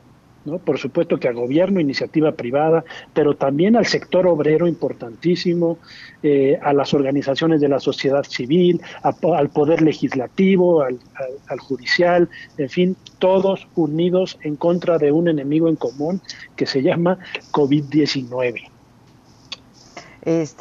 Por supuesto que al gobierno, iniciativa privada, pero también al sector obrero importantísimo, eh, a las organizaciones de la sociedad civil, al poder legislativo, al, al, judicial, en fin, todos unidos en contra de un enemigo en común que se llama COVID-19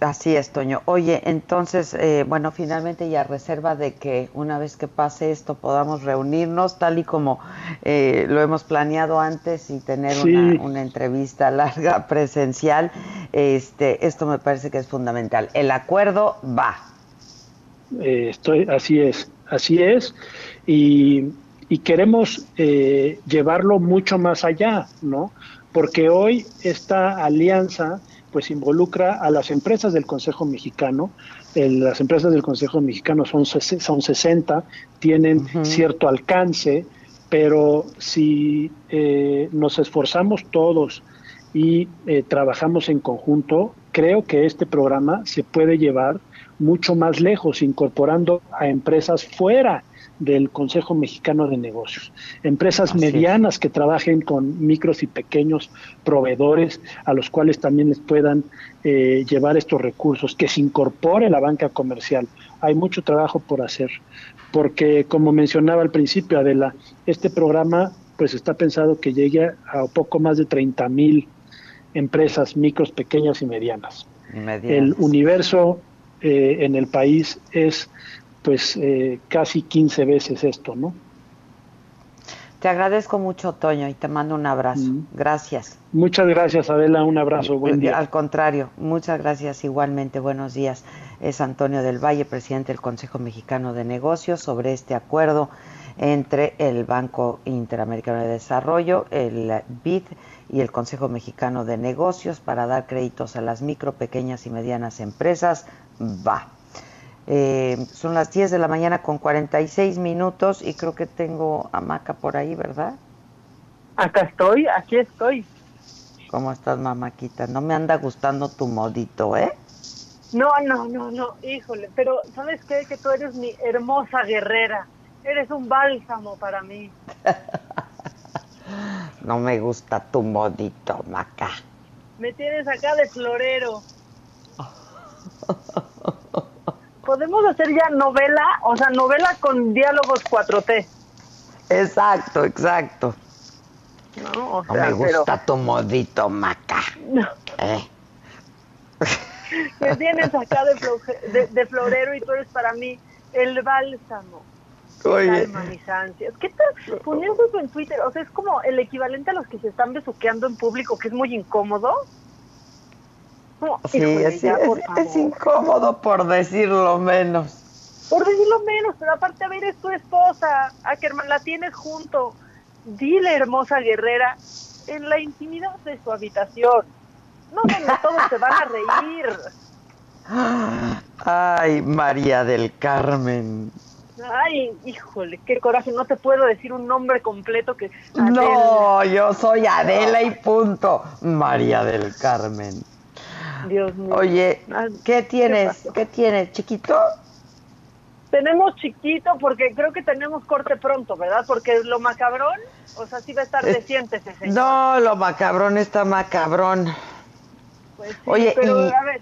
así es, Toño. Oye, entonces, eh, bueno, finalmente ya reserva de que una vez que pase esto podamos reunirnos tal y como eh, lo hemos planeado antes y tener una, entrevista larga presencial, este, esto me parece que es fundamental. El acuerdo va. Eh, estoy, así es, así es. Y, y queremos llevarlo mucho más allá, ¿no? Porque hoy esta alianza pues involucra a las empresas del Consejo Mexicano. las empresas del Consejo Mexicano son, son 60, tienen cierto alcance, pero si eh, nos esforzamos todos y eh, trabajamos en conjunto, creo que este programa se puede llevar mucho más lejos, incorporando a empresas fuera del Consejo Mexicano de Negocios. Empresas medianas que trabajen con micros y pequeños proveedores a los cuales también les puedan eh, llevar estos recursos, que se incorpore la banca comercial. Hay mucho trabajo por hacer, porque como mencionaba al principio, Adela, este programa pues está pensado que llegue a poco más de 30 mil empresas micros, pequeñas y medianas. El universo eh, en el país es pues eh, casi 15 veces esto, ¿no? Te agradezco mucho, Toño, y te mando un abrazo. Mm. Gracias. Muchas gracias, Adela. Un abrazo. Buen día. Al contrario, muchas gracias igualmente. Buenos días. Es Antonio del Valle, presidente del Consejo Mexicano de Negocios, sobre este acuerdo entre el Banco Interamericano de Desarrollo, el BID y el Consejo Mexicano de Negocios para dar créditos a las micro, pequeñas y medianas empresas. Va. Eh, son las 10 de la mañana con 46 minutos y creo que tengo a Maca por ahí, ¿verdad? Acá estoy, aquí estoy. ¿Cómo estás, mamáquita? No me anda gustando tu modito, ¿eh? No, no, no, no, híjole, pero ¿sabes qué? Que tú eres mi hermosa guerrera. Eres un bálsamo para mí. no me gusta tu modito, Maca. Me tienes acá de florero. podemos hacer ya novela, o sea, novela con diálogos 4T. Exacto, exacto. No, me gusta tu modito, Maca. No. ¿Eh? Me tienes acá de, florero y tú eres para mí el bálsamo. Oye. Calma mis ansias. ¿Qué tal poniendo eso en Twitter? O sea, es como el equivalente a los que se están besuqueando en público, que es muy incómodo sí, es, incómodo por decirlo menos. Por decirlo menos, pero aparte, a ver, es tu esposa, Ackerman, la tienes junto. Dile, hermosa guerrera, en la intimidad de su habitación. No, no, todos se van a reír. Ay, María del Carmen. Ay, híjole, qué coraje, no te puedo decir un nombre completo que... No, yo soy Adela y punto. María del Carmen. Dios mío. Oye, ¿qué tienes? ¿Qué, tienes, chiquito? Tenemos chiquito porque creo que tenemos corte pronto, ¿verdad? Porque lo macabrón, o sea, sí va a estar reciente ese señor. No, lo macabrón está macabrón. Pues sí, Oye, pero a ver.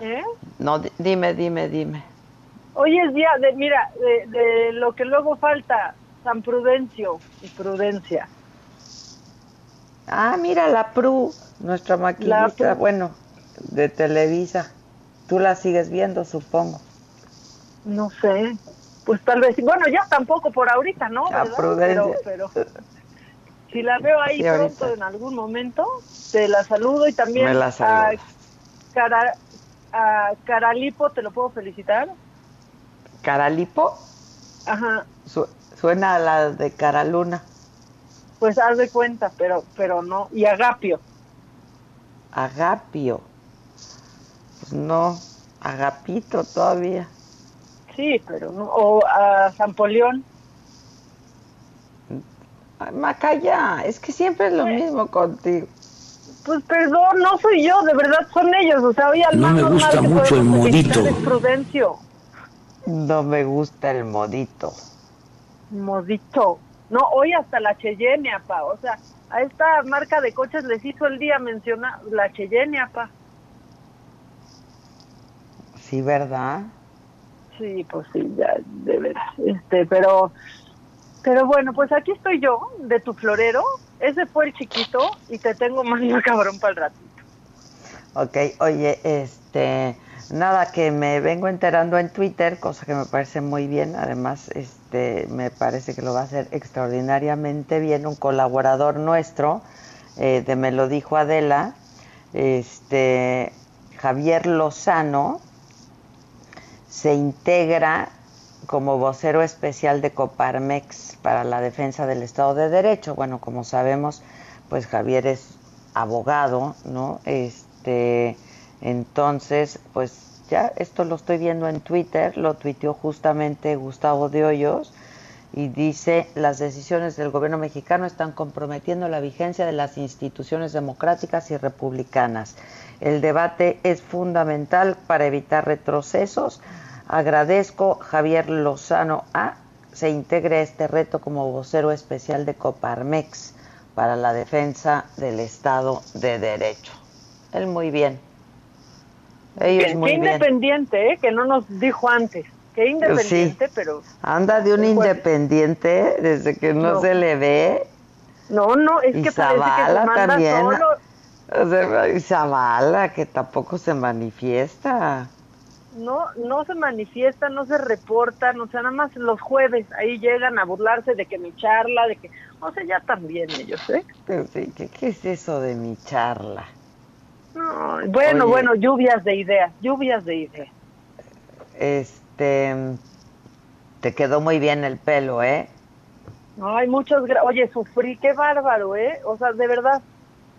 ¿eh? No, dime, dime, dime. Hoy es día de, mira, de, de lo que luego falta San Prudencio y Prudencia. Ah, mira, la Pru, nuestra maquinista, bueno, de Televisa. Tú la sigues viendo, supongo. No sé, pues tal vez, bueno, ya tampoco por ahorita, ¿no? La Prudencia. Pero, si la veo ahí pronto en algún momento, te la saludo y también la a, Cara, a Caralipo, ¿te lo puedo felicitar? ¿Caralipo? Ajá. suena a la de Caraluna. Pues haz de cuenta, pero, pero no. Y Agapio. Agapio. Pues no, Agapito todavía. Sí, pero no. O a San Polión. Macaya, es que siempre es lo mismo contigo. Pues perdón, no soy yo, de verdad son ellos. O sea, hoy al No me gusta mucho el modito. Prudencio. No me gusta el modito. Modito. No, hoy hasta la Cheyenne, apa. O sea, a esta marca de coches les hizo el día mencionar la Cheyenne, apa. Sí, ¿verdad? Sí, pues sí, ya, de veras. Este, pero, pero bueno, pues aquí estoy yo, de tu florero. Ese fue el chiquito y te tengo más cabrón para el ratito. Ok, oye, este, nada, que me vengo enterando en Twitter, cosa que me parece muy bien. Además, este, me parece que lo va a hacer extraordinariamente bien un colaborador nuestro, eh, de Me lo dijo Adela, este, Javier Lozano, se integra como vocero especial de Coparmex para la defensa del Estado de Derecho. Bueno, como sabemos, pues Javier es abogado, ¿no? Este, entonces, pues ya esto lo estoy viendo en Twitter, lo tuiteó justamente Gustavo de Hoyos y dice, las decisiones del gobierno mexicano están comprometiendo la vigencia de las instituciones democráticas y republicanas. El debate es fundamental para evitar retrocesos Agradezco Javier Lozano A se integre a este reto como vocero especial de Coparmex para la defensa del Estado de Derecho. Él muy bien. Ellos muy qué independiente, ¿eh? que no nos dijo antes. Qué independiente, pero... Anda de un independiente desde que no, se le ve. No, no, es que parece que se manda también. solo. O sea, Zavala, que tampoco se manifiesta no no se manifiestan, no se reportan, o sea, nada más los jueves ahí llegan a burlarse de que mi charla, de que, o sea, ya también ellos, ¿eh? Sí, ¿qué, es eso de mi charla? No, bueno, bueno, lluvias de ideas, lluvias de ideas. Este, te quedó muy bien el pelo, ¿eh? Ay, muchas gracias. Oye, sufrí, qué bárbaro, ¿eh? O sea, de verdad,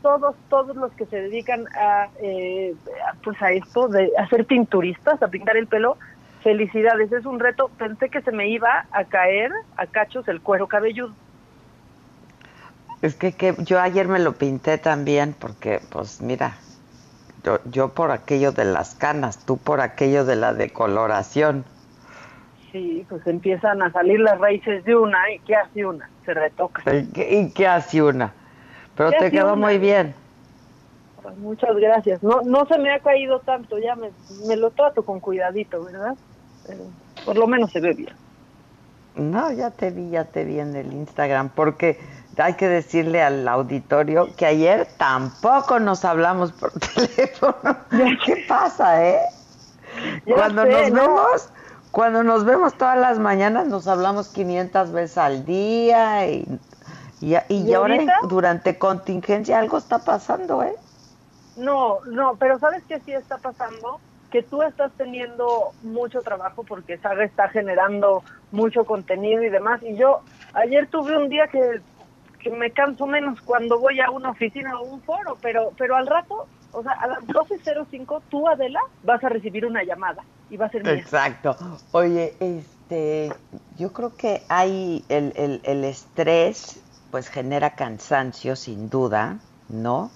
todos, todos los que se dedican a, eh, pues a esto, de hacer pinturistas, a pintar el pelo, felicidades, es un reto. Pensé que se me iba a caer a cachos el cuero cabelludo. Es que, que yo ayer me lo pinté también porque, pues mira, yo, yo por aquello de las canas, tú por aquello de la decoloración. Sí, pues empiezan a salir las raíces de una y ¿qué hace una? Se retoca. ¿Y qué, y qué hace una? Pero te quedó muy bien. Pues muchas gracias. No, no se me ha caído tanto, ya me, me lo trato con cuidadito, ¿verdad? por lo menos se ve bien. No, ya te vi, ya te vi en el Instagram, porque hay que decirle al auditorio que ayer tampoco nos hablamos por teléfono. ¿Qué pasa, eh? cuando nos vemos, cuando nos vemos todas las mañanas nos hablamos 500 veces al día y y, y, ahora durante contingencia algo está pasando, ¿eh? No, no, pero ¿sabes qué sí está pasando? Que tú estás teniendo mucho trabajo porque Saga está generando mucho contenido y demás. Y yo ayer tuve un día que, que me canso menos cuando voy a una oficina o un foro, pero, pero al rato, o sea, a las 12.05 tú, Adela, vas a recibir una llamada y va a ser mía. Exacto. Oye, este, yo creo que hay el, el, el estrés pues genera cansancio sin duda, ¿no?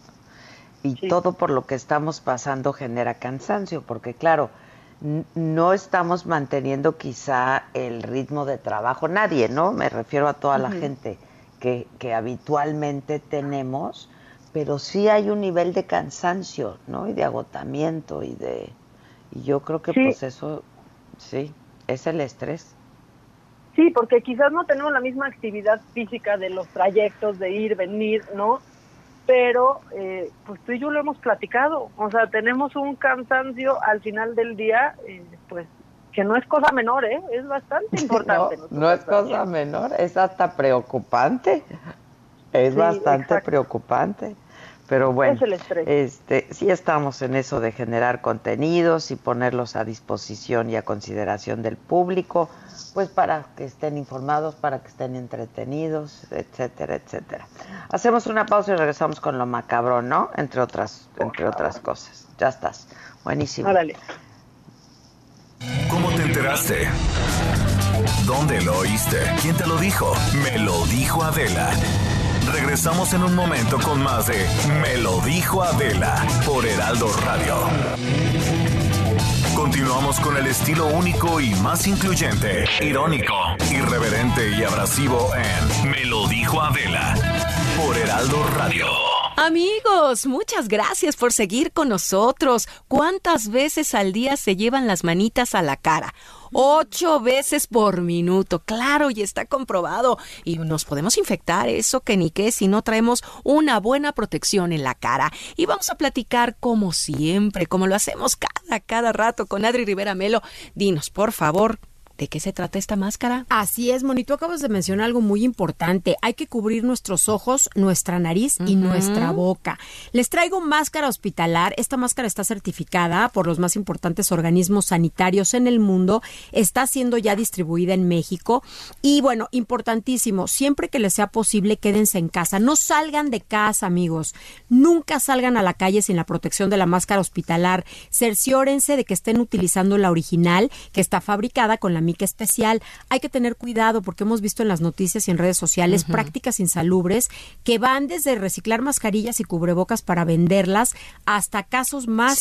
Y todo por lo que estamos pasando genera cansancio, porque claro, no estamos manteniendo quizá el ritmo de trabajo, nadie, ¿no? Me refiero a toda la gente que, que habitualmente tenemos, pero sí hay un nivel de cansancio, ¿no? Y de agotamiento y de... Y yo creo que pues eso, sí, es el estrés. Sí, porque quizás no tenemos la misma actividad física de los trayectos, de ir, venir, ¿no? Pero, eh, pues tú y yo lo hemos platicado. O sea, tenemos un cansancio al final del día, eh, pues que no es cosa menor, ¿eh? Es bastante importante. no, no es cosa menor, es hasta preocupante. Es bastante preocupante. Pero bueno, este, sí estamos en eso de generar contenidos y ponerlos a disposición y a consideración del público, pues para que estén informados, para que estén entretenidos, etcétera, etcétera. Hacemos una pausa y regresamos con lo macabrón, ¿no? Entre otras, entre otras cosas. Ya estás. Buenísimo. Órale. ¿Cómo te enteraste? ¿Dónde lo oíste? ¿Quién te lo dijo? Me lo dijo Adela. Regresamos en un momento con más de Me lo dijo Adela por Heraldo Radio. Continuamos con el estilo único y más incluyente, irónico, irreverente y abrasivo en Me lo dijo Adela por Heraldo Radio. Amigos, muchas gracias por seguir con nosotros. ¿Cuántas veces al día se llevan las manitas a la cara? Ocho veces por minuto, claro, y está comprobado. Y nos podemos infectar, eso que ni qué, si no traemos una buena protección en la cara. Y vamos a platicar como siempre, como lo hacemos cada, cada rato con Adri Rivera Melo. Dinos, por favor, ¿De qué se trata esta máscara? Así es, Monito, acabas de mencionar algo muy importante. Hay que cubrir nuestros ojos, nuestra nariz y nuestra boca. Les traigo máscara hospitalar. Esta máscara está certificada por los más importantes organismos sanitarios en el mundo. Está siendo ya distribuida en México. Y bueno, importantísimo, siempre que les sea posible, quédense en casa. No salgan de casa, amigos. Nunca salgan a la calle sin la protección de la máscara hospitalar. Cerciórense de que estén utilizando la original, que está fabricada con la mica especial. Hay que tener cuidado porque hemos visto en las noticias y en redes sociales prácticas insalubres que van desde reciclar mascarillas y cubrebocas para venderlas hasta casos más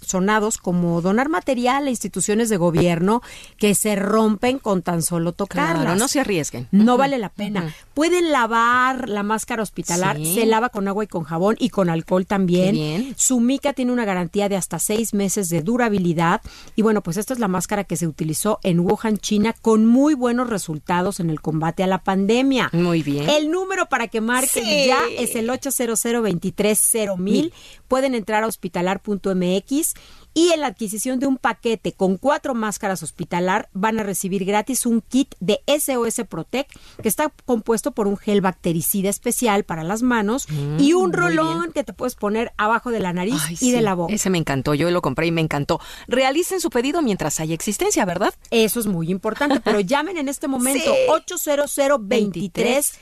sonados como donar material a instituciones de gobierno que se rompen con tan solo tocarlas. no se arriesguen. No vale la pena. Pueden lavar la máscara hospitalar, se lava con agua y con jabón y con alcohol también. Su mica tiene una garantía de hasta seis meses de durabilidad. Y bueno, pues esta es la máscara que se utilizó en Wuhan en China con muy buenos resultados en el combate a la pandemia. Muy bien. El número para que marquen ya es el 800 23 mil. Pueden entrar a hospitalar.mx y en la adquisición de un paquete con cuatro máscaras hospitalar van a recibir gratis un kit de SOS Protect que está compuesto por un gel bactericida especial para las manos y mm, un rolón que te puedes poner abajo de la nariz y de la boca. Ese me encantó, yo lo compré y me encantó. Realicen su pedido mientras haya existencia, ¿verdad? Eso es muy importante, pero llamen en este momento 800 23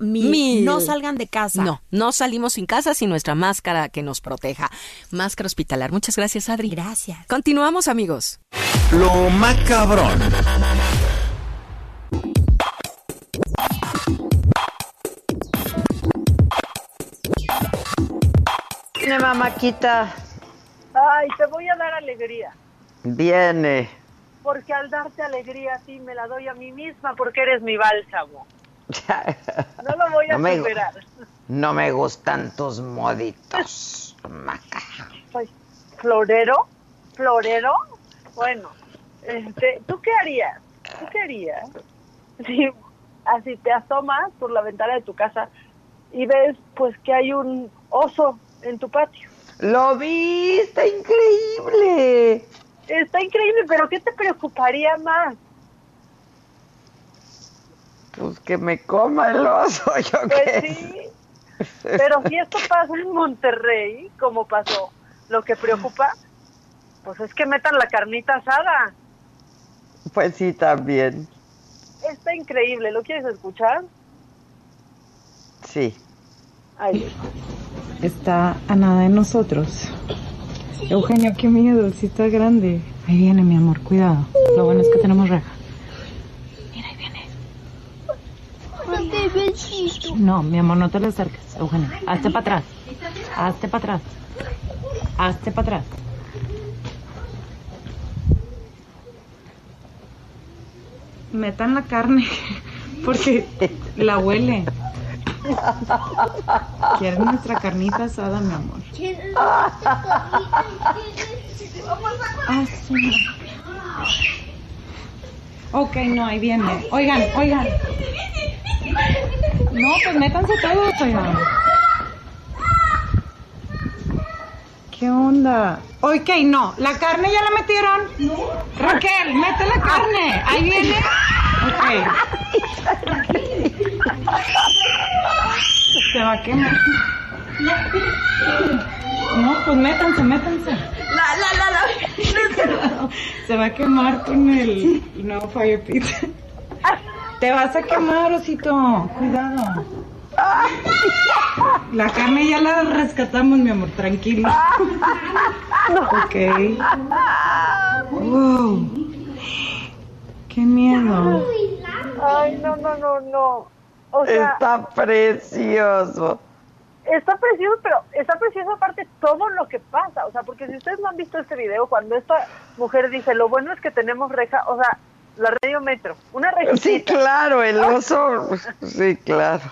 mil. No salgan de casa. No, no salimos sin casa sin nuestra máscara que nos proteja. Máscara hospitalar. Muchas gracias Adri. Gracias. Continuamos, amigos. Lo macabrón. Viene, mamáquita. Ay, te voy a dar alegría. Viene. Porque al darte alegría a ti me la doy a mí misma porque eres mi bálsamo. no lo voy a superar. no me gustan tus moditos, maca. ¿Florero? ¿Florero? Bueno, este, ¿tú qué harías? ¿Tú qué harías? Si así te asomas por la ventana de tu casa y ves pues que hay un oso en tu patio. Lo vi, está increíble. Está increíble, pero ¿qué te preocuparía más? Pues que me coma el oso, yo Pues sí. Pero si esto pasa en Monterrey, como pasó lo que preocupa, pues es que metan la carnita asada. Pues sí, también. Está increíble, ¿lo quieres escuchar? Sí. Ahí está. a nada de nosotros. Eugenio, qué miedo, si está grande. Ahí viene, mi amor, cuidado. Lo bueno es que tenemos reja. Mira, ahí viene. No, mi amor, no te le acerques, Eugenio. Hazte para atrás. Hazte para atrás. Hazte para atrás. Metan la carne porque la huele. ¿Quieres nuestra carnita asada, mi amor? Ah, Ok, no, ahí viene. Oigan, oigan. No, pues métanse todos, oigan. ¿Qué onda? Ok, no. ¿La carne ya la metieron? No. Raquel, mete la carne. Ahí viene. Ok. Se va a quemar. No, pues métanse, métanse. La, la, la, la. Se va a quemar con el nuevo Fire Pit. Te vas a quemar, osito. Cuidado. La carne ya la rescatamos, mi amor, tranquilo. Ok. Wow. Qué miedo. Ay, no, no, no, no. O sea, Está precioso. está precioso, pero está precioso aparte todo lo que pasa. O sea, porque si ustedes no han visto este video, cuando esta mujer dice, lo bueno es que tenemos reja, o sea, la radio metro, una reja. Sí, claro, el oso. Sí, claro.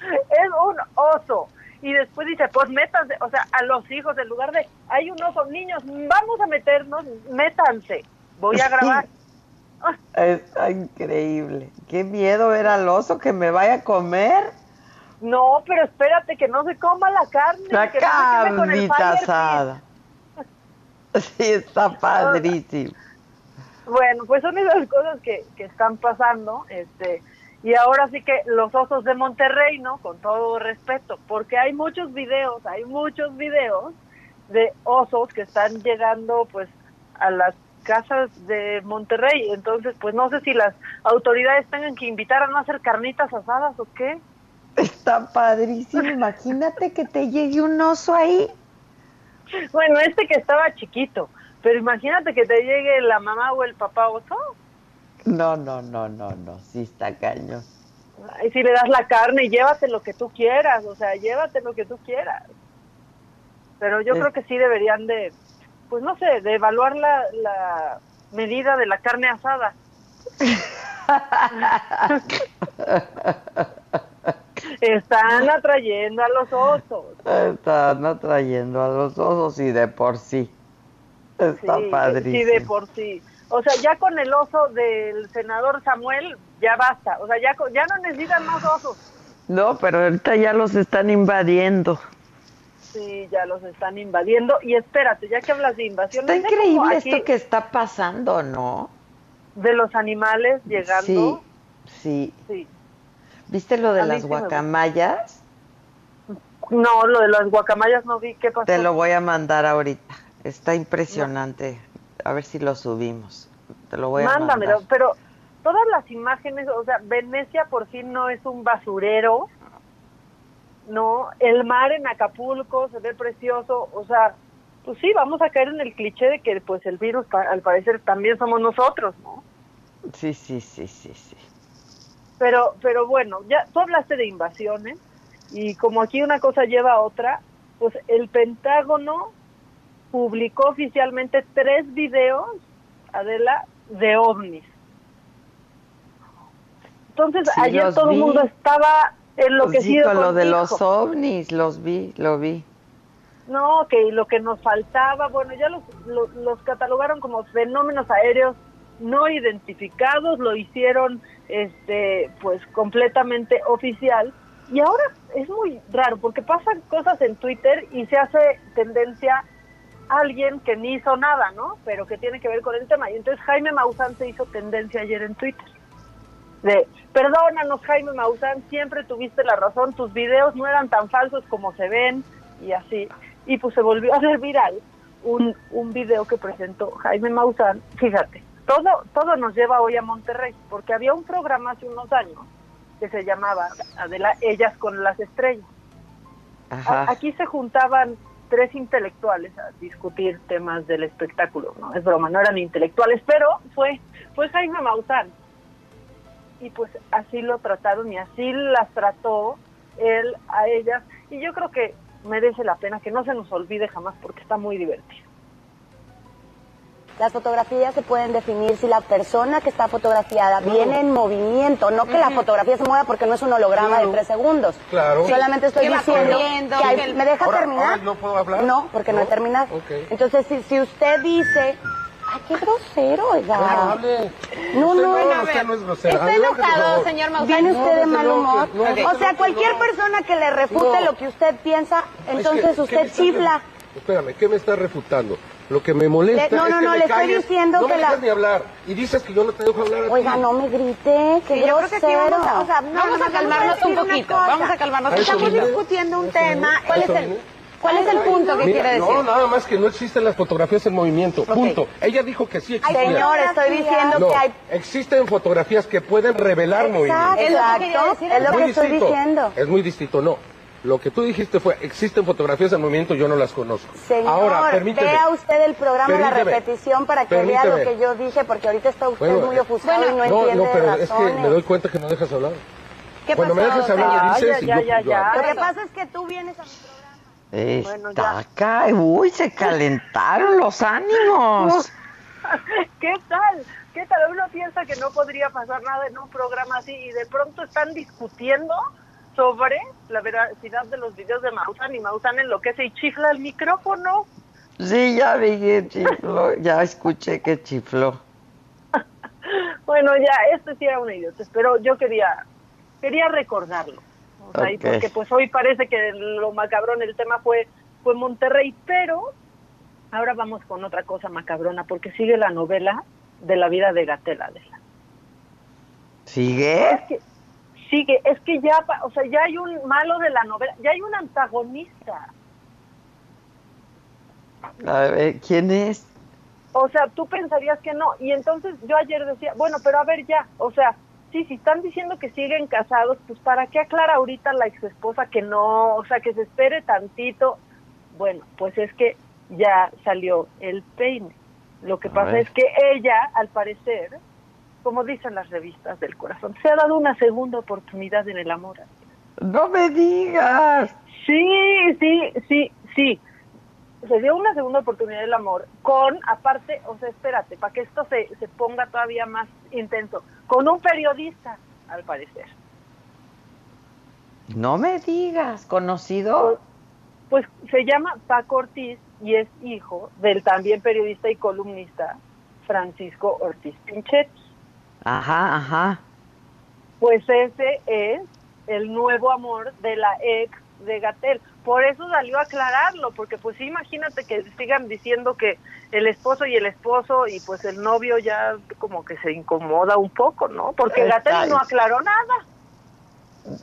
Es un oso. Y después dice, pues métanse, o sea, a los hijos, en lugar de, hay un oso, niños, vamos a meternos, métanse. Voy a grabar. Está increíble. Qué miedo ver al oso que me vaya a comer. No, pero espérate que no se coma la carne. La que no se queme con el carnita pit. asada. Sí, está padrísimo. Bueno, pues son esas cosas que, que están pasando, este, y ahora sí que los osos de Monterrey, ¿no? Con todo respeto, porque hay muchos videos, hay muchos videos de osos que están llegando, pues, a las casas de Monterrey. Entonces, pues no sé si las autoridades tengan que invitar a no hacer carnitas asadas o qué. Está padrísimo. Imagínate que te llegue un oso ahí. Bueno, este que estaba chiquito, pero imagínate que te llegue la mamá o el papá oso. No, no, no, no, no. Sí está cañón. Y si le das la carne, llévate lo que tú quieras, o sea, llévate lo que tú quieras. Pero yo Es- creo que sí deberían de, pues no sé, de evaluar la, la medida de la carne asada. Están atrayendo a los osos. Están atrayendo a los osos y de por sí. Está Sí, padrísimo. sí, de por sí. O sea, ya con el oso del senador Samuel, ya basta. O sea, ya, ya no necesitan más osos. No, pero ahorita ya los están invadiendo. Sí, ya los están invadiendo. Y espérate, ya que hablas de invasión, Está increíble esto que está pasando, ¿no? De los animales llegando. Sí, sí. Sí. ¿Viste lo de A las sí guacamayas? No, lo de las guacamayas no vi. ¿Qué pasó? Te lo voy a mandar ahorita. Está impresionante. A ver si lo subimos. Te lo voy a Mándamelo. mandar. Pero todas las imágenes, o sea, Venecia por fin no es un basurero. No, el mar en Acapulco se ve precioso. O sea, pues sí, vamos a caer en el cliché de que pues el virus al parecer también somos nosotros, ¿no? Sí, sí, sí, sí, sí. Pero, pero bueno, ya tú hablaste de invasiones y como aquí una cosa lleva a otra, pues el Pentágono publicó oficialmente tres videos, Adela, de ovnis. Entonces Sí, ayer todo el mundo estaba Sí, enloquecido con lo de los ovnis, los vi, lo vi. No, que lo que nos faltaba, bueno, ya los, los, los catalogaron como fenómenos aéreos no identificados, lo hicieron este pues completamente oficial y ahora es muy raro porque pasan cosas en Twitter y se hace tendencia alguien que ni hizo nada, ¿no? Pero que tiene que ver con el tema y entonces Jaime Maussan se hizo tendencia ayer en Twitter de perdónanos Jaime Maussan, siempre tuviste la razón, tus videos no eran tan falsos como se ven y así. Y pues se volvió a hacer viral un, un video que presentó Jaime Maussan. Fíjate, todo, todo nos lleva hoy a Monterrey, porque había un programa hace unos años que se llamaba Adela, Ellas con las Estrellas. Ajá. Aquí se juntaban tres intelectuales a discutir temas del espectáculo, no es broma, no eran intelectuales, pero fue fue Jaime Maussan. Y pues así lo trataron y así las trató él a ellas y yo creo que merece la pena que no se nos olvide jamás porque está muy divertido. Las fotografías se pueden definir si la persona que está fotografiada viene en movimiento, no que la fotografía se mueva porque no es un holograma Claro. de tres segundos. Claro. Solamente estoy diciendo que hay- el- ¿Me deja Ahora- terminar? ahora no puedo hablar. No, porque no, he ¿No? terminado. Ok. Entonces, si, si usted dice, qué grosero, oiga. Hable. No, Usted no, no, usted no es grosera. Está enojado, señor Maussan. No, ¿Viene no, usted de no mal humor? no, no, o sea, no, cualquier no. persona que le refute No. lo que usted piensa, entonces Es que, ¿qué usted está chifla. Espérame, ¿qué me está refutando? Lo que me molesta Le- no, es no, que no, me le estoy diciendo no que me la- dejas ni hablar. Y dices que yo no te dejo hablar a ti. Oiga, no me grite, Sí, yo creo que sí grosero. vamos a- o sea, vamos a calmarnos un poquito, vamos a calmarnos. ¿A eso Estamos discutiendo un ¿A eso tema. ¿Cuál ¿A es el, vine? cuál es el punto que Mira, quiere decir? No, nada más que no existen las fotografías en movimiento. Punto. Ella dijo que sí existían. señor, estoy diciendo No, que hay... existen fotografías que pueden revelar movimiento. Exacto, es lo Muy que estoy distinto. diciendo. Es muy distinto, no. Lo que tú dijiste fue, existen fotografías en movimiento, yo no las conozco. Señor, Ahora, permíteme. vea usted el programa, la repetición para que vea lo que yo dije, porque ahorita está usted Bueno, muy eh, ofuscado y no, no, entiende no, pero es que razones. me doy cuenta que no dejas hablar. ¿Qué Cuando me pasó, dejes hablar, señor? me dices Ya, y ya, yo, ya, yo ya. hablo. Lo que pasa es que tú vienes a mi programa. Está acá. Uy, se calentaron los ánimos. ¿Qué tal? ¿Qué tal? Uno piensa que no podría pasar nada en un programa así y de pronto están discutiendo sobre la veracidad de los videos de Maussan y Maussan enloquece y chifla el micrófono. Sí, ya vi que chifló. Ya escuché que chifló. Bueno, ya, este sí era un idiota, pero yo quería quería recordarlo. O sea, y porque pues hoy parece que lo macabrón, el tema fue, fue Monterrey, pero ahora vamos con otra cosa macabrona, porque sigue la novela de la vida de Gatela. ¿Sigue? Es que sigue, es que ya, o sea, ya hay un malo de la novela, ya hay un antagonista. A ver, ¿quién es? O sea, tú pensarías que no. Y entonces yo ayer decía, bueno, pero a ver ya, o sea, sí, si están diciendo que siguen casados, pues ¿para qué aclara ahorita la ex esposa que no? O sea, que se espere tantito. Bueno, pues es que ya salió el peine. Lo que A pasa ver. es que ella, al parecer, como dicen las revistas del corazón, se ha dado una segunda oportunidad en el amor. No me digas. Sí, sí, sí, sí. Se dio una segunda oportunidad del amor con, aparte, o sea, espérate, para que esto se, se ponga todavía más intenso, con un periodista, al parecer. No me digas. ¿Conocido? Pues se llama Paco Ortiz y es hijo del también periodista y columnista Francisco Ortiz Pinchet. Ajá, ajá. Pues ese es el nuevo amor de la ex de Gatel. Por eso salió a aclararlo, porque pues sí, imagínate que sigan diciendo que el esposo y el esposo y pues el novio ya como que se incomoda un poco, ¿no? Porque Gatel no aclaró nada.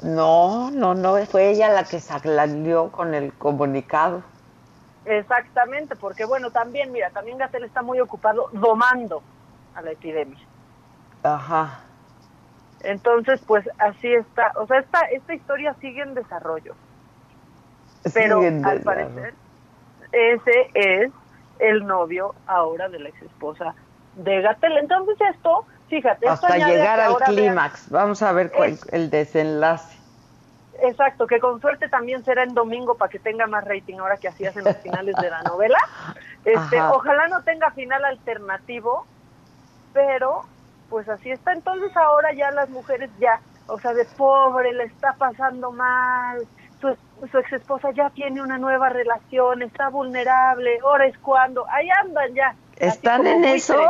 No, no, no. Fue ella la que salió con el comunicado. Exactamente, porque bueno, también, mira, también Gatel está muy ocupado domando a la epidemia. Ajá. Entonces, pues así está. O sea, esta, esta historia sigue en desarrollo. Pero en al desarrollo. parecer, ese es el novio ahora de la ex esposa de Gatel. Entonces esto, fíjate, esto Hasta llegar al clímax. Vamos a ver cuál, Es- el desenlace. Exacto, que con suerte también será en domingo para que tenga más rating ahora que así hacen los finales de la novela. Este, Ajá. ojalá no tenga final alternativo, pero pues así está. Entonces ahora ya las mujeres ya, o sea, de pobre, le está pasando mal, su, su ex esposa ya tiene una nueva relación, está vulnerable, ahora es cuando, ahí andan ya. ¿Están en eso?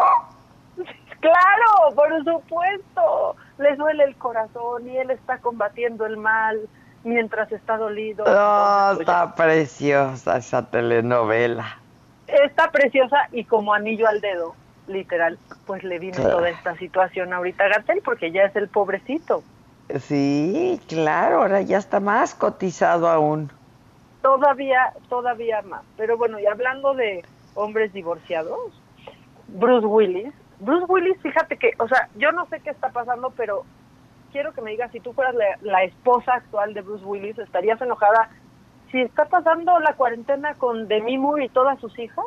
Claro, por supuesto. Les duele el corazón y él está combatiendo el mal mientras está dolido. Oh, Entonces, está preciosa esa telenovela. está preciosa y como anillo al dedo, literal, pues le vino Claro. toda esta situación ahorita a Gatel porque ya es el pobrecito. Sí, claro, ahora ya está más cotizado aún. Todavía, todavía más. Pero bueno, y hablando de hombres divorciados, Bruce Willis, Bruce Willis, fíjate que, o sea, yo no sé qué está pasando, pero quiero que me digas, si tú fueras la, la esposa actual de Bruce Willis, ¿estarías enojada si está pasando la cuarentena con Demi Moore y todas sus hijas?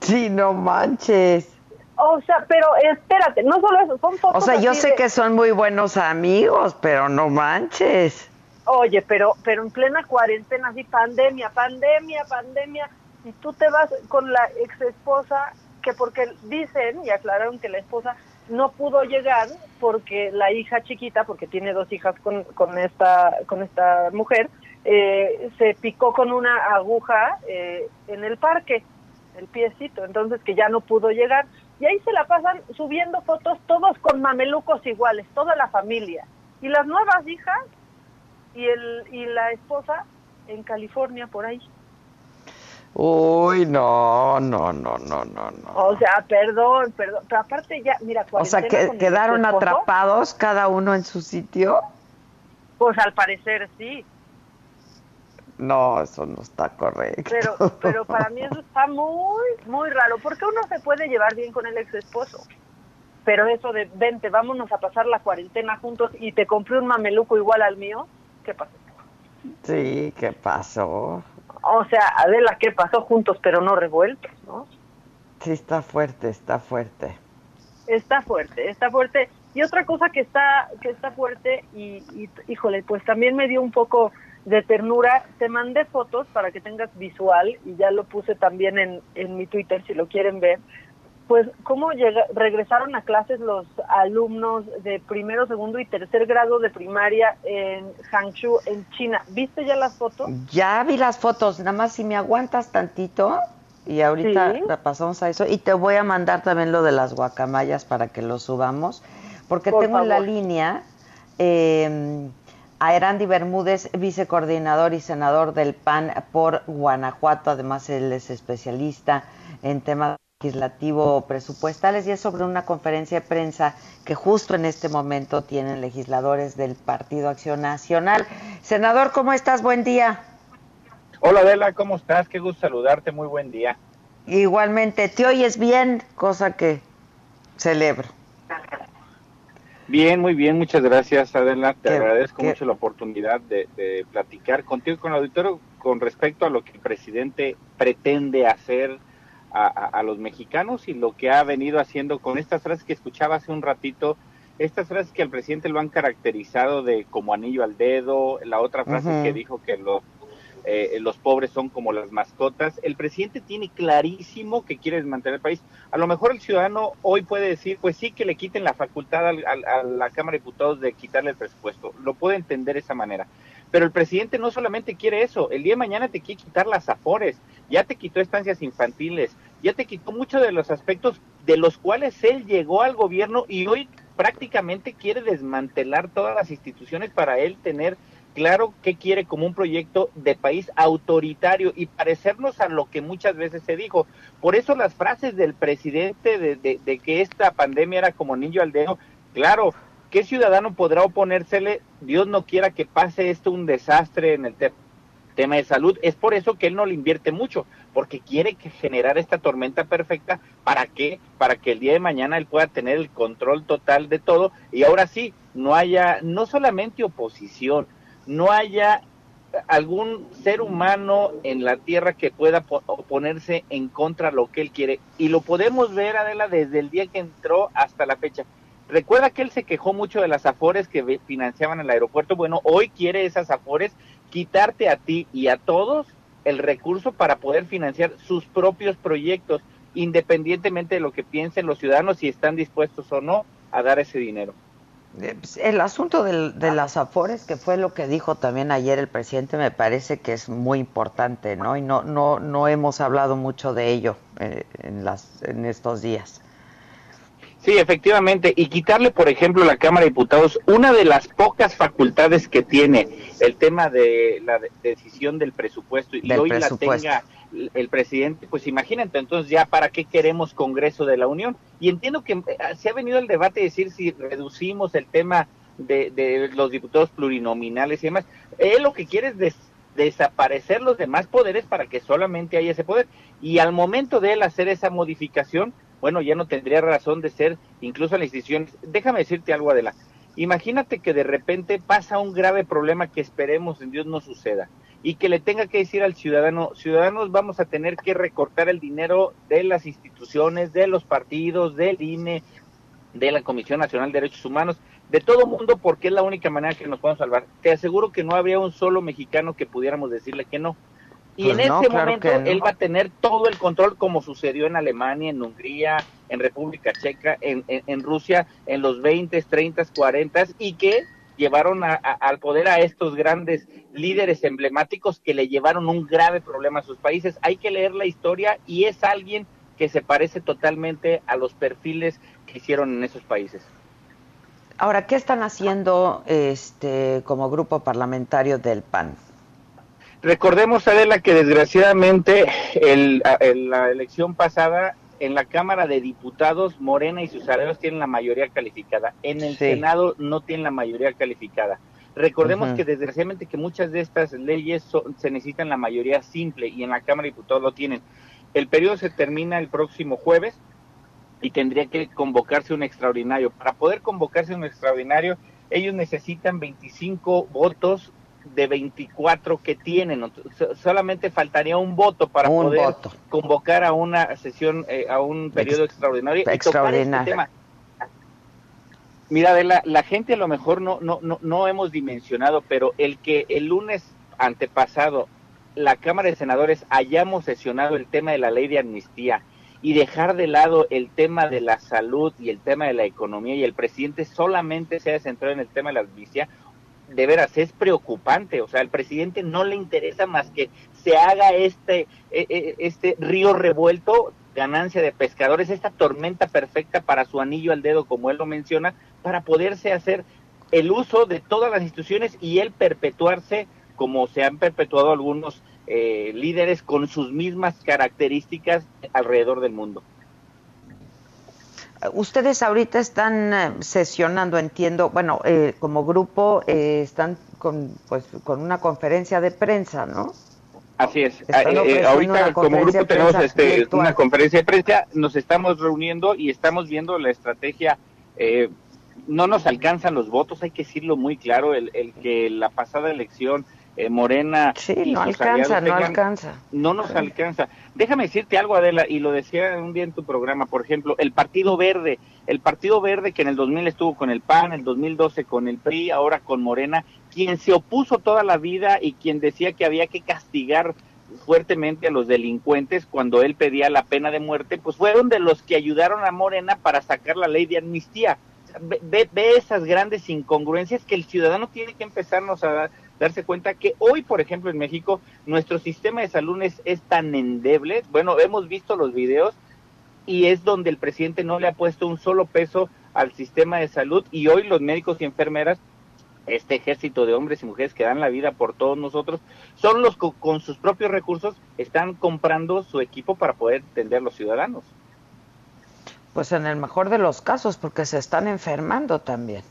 Sí, no manches. O sea, pero espérate, no solo eso, son O fotos sea, yo sé de- que son muy buenos amigos, pero no manches. Oye, pero pero en plena cuarentena, así pandemia, pandemia, pandemia, y tú te vas con la ex esposa, que porque dicen y aclararon que la esposa no pudo llegar porque la hija chiquita, porque tiene dos hijas con, con esta con esta mujer, eh, se picó con una aguja eh, en el parque. El piecito, entonces que ya no pudo llegar. Y ahí se la pasan subiendo fotos todos con mamelucos iguales, toda la familia. Y las nuevas hijas y, el, y la esposa en California por ahí. Uy, no, no, no, no, no, no. O sea, perdón, perdón. Pero aparte ya, mira, O sea, que quedaron esposo, atrapados cada uno en su sitio. Pues al parecer sí. No, eso no está correcto. Pero, pero para mí eso está muy, muy raro. Porque uno se puede llevar bien con el ex esposo. Pero eso de, vente, vámonos a pasar la cuarentena juntos y te compré un mameluco igual al mío, ¿qué pasó? Sí, ¿qué pasó? O sea, Adela, ¿qué pasó juntos pero no revueltos, no? Sí, está fuerte, está fuerte. Está fuerte, está fuerte. Y otra cosa que está que está fuerte y, y, híjole, pues también me dio un poco de ternura. Te mandé fotos para que tengas visual y ya lo puse también en, en mi Twitter si lo quieren ver. Pues cómo llega, regresaron a clases los alumnos de primero, segundo y tercer grado de primaria en Hangzhou, en China. ¿Viste ya las fotos? Ya vi las fotos, nada más si me aguantas tantito y ahorita Sí. la pasamos a eso y te voy a mandar también lo de las guacamayas para que lo subamos, porque Por tengo en la línea eh, a Erandi Bermúdez, vicecoordinador y senador del PAN por Guanajuato, además él es especialista en temas legislativo presupuestales y es sobre una conferencia de prensa que justo en este momento tienen legisladores del Partido Acción Nacional. Senador, ¿cómo estás? Buen día. Hola Adela, ¿cómo estás? Qué gusto saludarte, muy buen día. Igualmente, te oyes bien, cosa que celebro. Bien, muy bien, muchas gracias Adela, te Qué- agradezco qué- mucho la oportunidad de, de platicar contigo y con el auditorio con respecto a lo que el presidente pretende hacer a, a- a los mexicanos y lo que ha venido haciendo con estas frases que escuchaba hace un ratito, estas frases que al presidente lo han caracterizado de como anillo al dedo, la otra frase que dijo que los eh, los pobres son como las mascotas. El presidente tiene clarísimo que quiere desmantelar el país. A lo mejor el ciudadano hoy puede decir, pues sí, que le quiten la facultad al- a la Cámara de Diputados de quitarle el presupuesto. Lo puede entender de esa manera. Pero el presidente no solamente quiere eso, el día de mañana te quiere quitar las afores, ya te quitó estancias infantiles, ya te quitó muchos de los aspectos de los cuales él llegó al gobierno y hoy prácticamente quiere desmantelar todas las instituciones para él tener claro qué quiere como un proyecto de país autoritario y parecernos a lo que muchas veces se dijo. Por eso las frases del presidente de, que esta pandemia era como niño al claro, ¿qué ciudadano podrá oponérsele? Dios no quiera que pase esto un desastre en el te- tema de salud. Es por eso que él no le invierte mucho, porque quiere que generar esta tormenta perfecta. ¿Para qué? Para que el día de mañana él pueda tener el control total de todo y ahora sí, no haya no solamente oposición, no haya algún ser humano en la tierra que pueda po- oponerse en contra de lo que él quiere. Y lo podemos ver, Adela, desde el día que entró hasta la fecha. Recuerda que él se quejó mucho de las afores que financiaban el aeropuerto. Bueno, hoy quiere esas afores quitarte a ti y a todos el recurso para poder financiar sus propios proyectos, independientemente de lo que piensen los ciudadanos, si están dispuestos o no a dar ese dinero. Eh, pues, El asunto del- de las afores, que fue lo que dijo también ayer el presidente, me parece que es muy importante, ¿no? Y no no no hemos hablado mucho de ello eh, en las en estos días. Sí, efectivamente. Y quitarle, por ejemplo, a la Cámara de Diputados una de las pocas facultades que tiene el tema de la de- decisión del presupuesto y Del hoy presupuesto. la tenga el presidente, pues imagínate, entonces ya para qué queremos Congreso de la Unión. Y entiendo que eh, se ha venido el debate de decir si reducimos el tema de, de los diputados plurinominales y demás. Él lo que quiere es des- desaparecer los demás poderes para que solamente haya ese poder. Y al momento de él hacer esa modificación, bueno, ya no tendría razón de ser incluso en las instituciones. Déjame decirte algo, Adela. Imagínate que de repente pasa un grave problema que esperemos en Dios no suceda y que le tenga que decir al ciudadano, ciudadanos vamos a tener que recortar el dinero de las instituciones, de los partidos, del INE, de la Comisión Nacional de Derechos Humanos, de todo mundo porque es la única manera que nos podemos salvar. Te aseguro que no habría un solo mexicano que pudiéramos decirle que no. Y Pues en no, ese claro momento no. él va a tener todo el control como sucedió en Alemania, en Hungría, en República Checa, en, en, en Rusia, en los 20, 30, 40 y que llevaron al poder a estos grandes líderes emblemáticos que le llevaron un grave problema a sus países. Hay que leer la historia y es alguien que se parece totalmente a los perfiles que hicieron en esos países. Ahora, ¿qué están haciendo este como grupo parlamentario del PAN? Recordemos, Adela, que desgraciadamente en la elección pasada en la Cámara de Diputados, Morena y sus aliados tienen la mayoría calificada. En el Senado no tienen la mayoría calificada. Recordemos que desgraciadamente que muchas de estas leyes se necesitan la mayoría simple y en la Cámara de Diputados lo tienen. El periodo se termina el próximo jueves y tendría que convocarse un extraordinario. Para poder convocarse un extraordinario, ellos necesitan 25 votos de 24 que tienen. Solamente faltaría un voto para poder convocar a una sesión, eh, a un periodo extraordinario. Este extraordinario. Mira, de la, la gente a lo mejor no, no, no, no hemos dimensionado, pero el que el lunes antepasado la Cámara de Senadores hayamos sesionado el tema de la ley de amnistía y dejar de lado el tema de la salud y el tema de la economía y el presidente solamente se haya centrado en el tema de la amnistía, de veras es preocupante. O sea, al presidente no le interesa más que se haga este, e, e, este río revuelto, ganancia de pescadores, esta tormenta perfecta para su anillo al dedo, como él lo menciona, para poderse hacer el uso de todas las instituciones y él perpetuarse como se han perpetuado algunos eh, líderes con sus mismas características alrededor del mundo. Ustedes ahorita están eh, sesionando, entiendo, bueno, eh, como grupo están con, pues, con una conferencia de prensa, ¿no? Así es. ahorita como grupo tenemos este, una conferencia de prensa, nos estamos reuniendo y estamos viendo la estrategia. no nos alcanzan los votos, hay que decirlo muy claro, el, el que la pasada elección eh, Morena. Sí, no alcanza, no alcanza. No nos alcanza. Déjame decirte algo, Adela, y lo decía un día en tu programa, por ejemplo, el Partido Verde, el Partido Verde que en el 2000 estuvo con el PAN, en el 2012 con el PRI, ahora con Morena, quien se opuso toda la vida y quien decía que había que castigar fuertemente a los delincuentes cuando él pedía la pena de muerte, pues fueron de los que ayudaron a Morena para sacar la ley de amnistía. Ve, ve, esas grandes incongruencias que el ciudadano tiene que empezarnos a, darse cuenta que hoy, por ejemplo, en México, nuestro sistema de salud es, es tan endeble. Bueno, hemos visto los videos y es donde el presidente no le ha puesto un solo peso al sistema de salud y hoy los médicos y enfermeras este ejército de hombres y mujeres que dan la vida por todos nosotros, son los que con sus propios recursos están comprando su equipo para poder atender a los ciudadanos. Pues en el mejor de los casos, porque se están enfermando también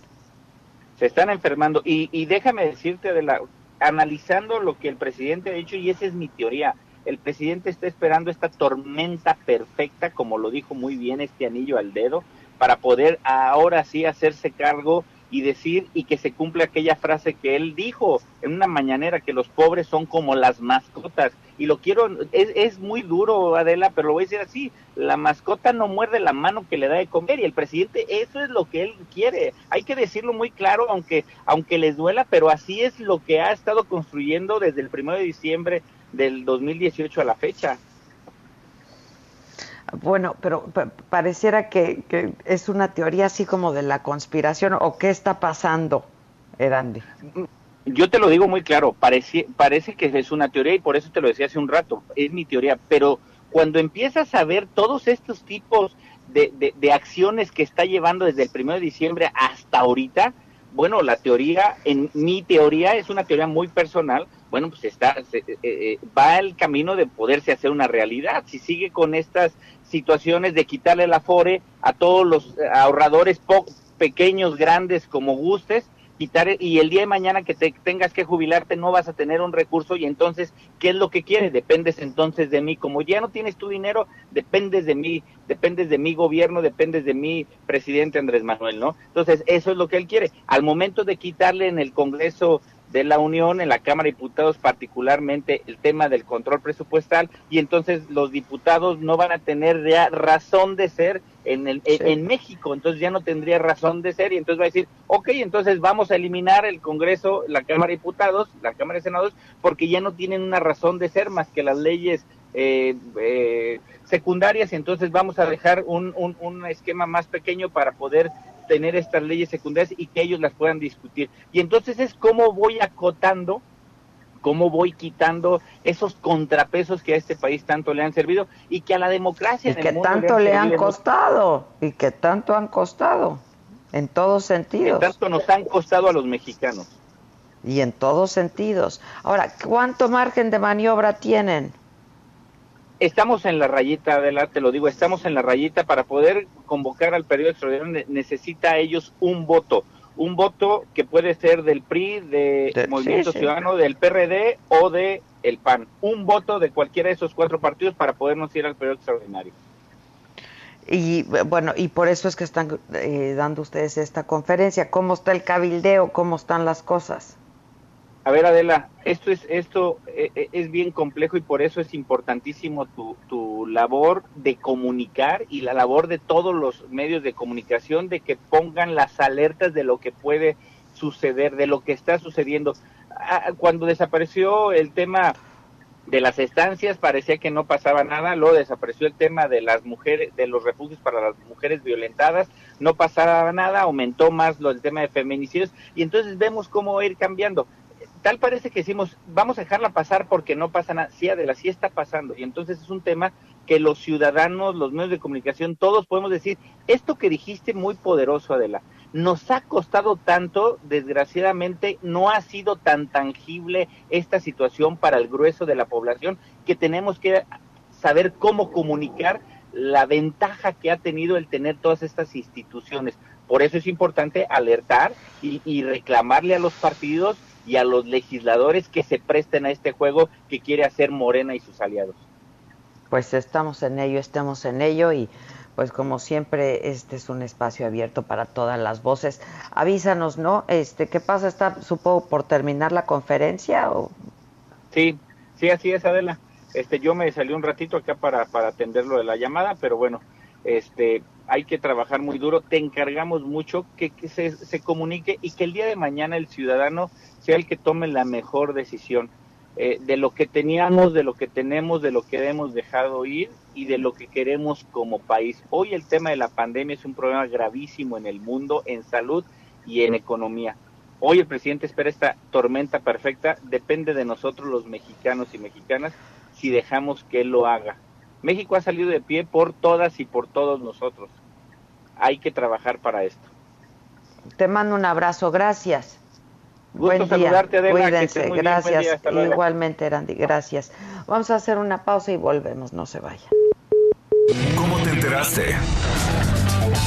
están enfermando. Y, y déjame decirte, de la, analizando lo que el presidente ha dicho, y esa es mi teoría, el presidente está esperando esta tormenta perfecta, como lo dijo muy bien este anillo al dedo, para poder ahora sí hacerse cargo y decir y que se cumple aquella frase que él dijo en una mañanera que los pobres son como las mascotas. Y lo quiero es, es muy duro Adela pero lo voy a decir así la mascota no muerde la mano que le da de comer y el presidente eso es lo que él quiere. Hay que decirlo muy claro aunque aunque les duela pero así es lo que ha estado construyendo desde el primero de diciembre del 2018 a la fecha bueno, pero pareciera que, es una teoría así como de la conspiración o qué está pasando, Erandi. Yo te lo digo muy claro, parece, parece que es una teoría y por eso te lo decía hace un rato, es mi teoría, pero cuando empiezas a ver todos estos tipos de, de, acciones que está llevando desde el primero de diciembre hasta ahorita, bueno, la teoría, en mi teoría es una teoría muy personal, bueno, pues está, eh, eh, va el camino de poderse hacer una realidad. Si sigue con estas situaciones de quitarle el afore a todos los ahorradores pequeños, grandes, como gustes, quitar y el día de mañana que te tengas que jubilarte no vas a tener un recurso y entonces qué es lo que quieres dependes entonces de mí. Como ya no tienes tu dinero dependes de mí dependes de mi gobierno dependes de mi presidente Andrés Manuel no entonces eso es lo que él quiere. Al momento de quitarle en el Congreso de la Unión, en la Cámara de Diputados particularmente el tema del control presupuestal y entonces los diputados no van a tener ya razón de ser en, el, en México, entonces ya no tendría razón de ser y entonces va a decir, ok, entonces vamos a eliminar el Congreso, la Cámara de Diputados, la Cámara de Senados, porque ya no tienen una razón de ser más que las leyes eh, eh, secundarias y entonces vamos a dejar un, un, un, esquema más pequeño para poder tener estas leyes secundarias y que ellos las puedan discutir. Y entonces es cómo voy acotando, cómo voy quitando esos contrapesos que a este país tanto le han servido y que a la democracia y que tanto le han, costado y que tanto han costado en todos sentidos. Que tanto nos han costado a los mexicanos. Y en todos sentidos. Ahora, ¿cuánto margen de maniobra tienen? Estamos en la rayita, Adela, te lo digo, estamos en la rayita para poder convocar al periodo extraordinario. Necesita a ellos un voto, un voto que puede ser del PRI, de, Movimiento Ciudadano, del PRD o de el PAN. Un voto de cualquiera de esos cuatro partidos para podernos ir al periodo extraordinario. Y bueno, y por eso es que están eh, dando ustedes esta conferencia. ¿Cómo está el cabildeo? ¿Cómo están las cosas? A ver, Adela, esto es esto eh, eh, es bien complejo y por eso es importantísimo tu, tu labor de comunicar y la labor de todos los medios de comunicación de que pongan las alertas de lo que puede suceder, de lo que está sucediendo. Ah, cuando desapareció el tema de las estancias parecía que no pasaba nada, luego desapareció el tema de las mujeres, de los refugios para las mujeres violentadas, no pasaba nada, aumentó más lo, el tema de feminicidios. Y entonces vemos cómo ir cambiando tal parece que decimos, vamos a dejarla pasar porque no pasa nada. Sí, Adela, sí está pasando. Y entonces es un tema que los ciudadanos, los medios de comunicación, todos podemos decir, esto que dijiste muy poderoso, Adela, nos ha costado tanto, desgraciadamente no ha sido tan tangible esta situación para el grueso de la población que tenemos que saber cómo comunicar la ventaja que ha tenido el tener todas estas instituciones. Por eso es importante alertar y, y reclamarle a los partidos y a los legisladores que se presten a este juego que quiere hacer Morena y sus aliados. Pues estamos en ello, estamos en ello y pues como siempre este es un espacio abierto para todas las voces. Avísanos, ¿no? Este, ¿qué pasa? Está supongo por terminar la conferencia o Sí, sí, así es, Adela. Este, yo me salí un ratito acá para para atender lo de la llamada, pero bueno, este, hay que trabajar muy duro, te encargamos mucho que, se, se, comunique y que el día de mañana el ciudadano sea el que tome la mejor decisión eh, de lo que teníamos, de lo que tenemos, de lo que hemos dejado ir y de lo que queremos como país. Hoy el tema de la pandemia es un problema gravísimo en el mundo, en salud y en economía. Hoy el presidente espera esta tormenta perfecta, depende de nosotros los mexicanos y mexicanas si dejamos que él lo haga. México ha salido de pie por todas y por todos nosotros. Hay que trabajar para esto. Te mando un abrazo, gracias. Buen día. Cuídense, gracias. Igualmente, Randy, gracias. Vamos a hacer una pausa y volvemos, no se vayan. ¿Cómo te enteraste?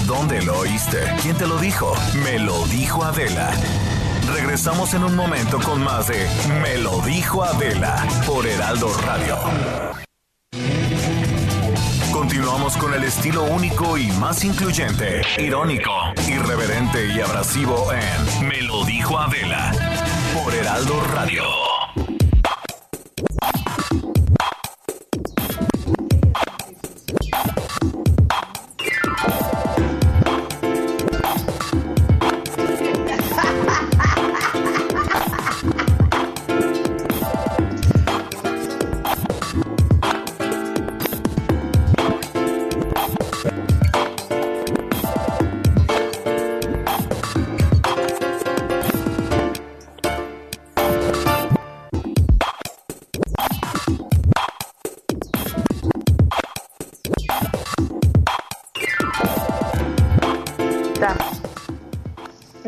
¿Dónde lo oíste? ¿Quién te lo dijo? Me lo dijo Adela. Regresamos en un momento con más de Me lo dijo Adela por Heraldo Radio. Continuamos con el estilo único y más incluyente, irónico, irreverente y abrasivo en Me lo dijo Adela por Heraldo Radio.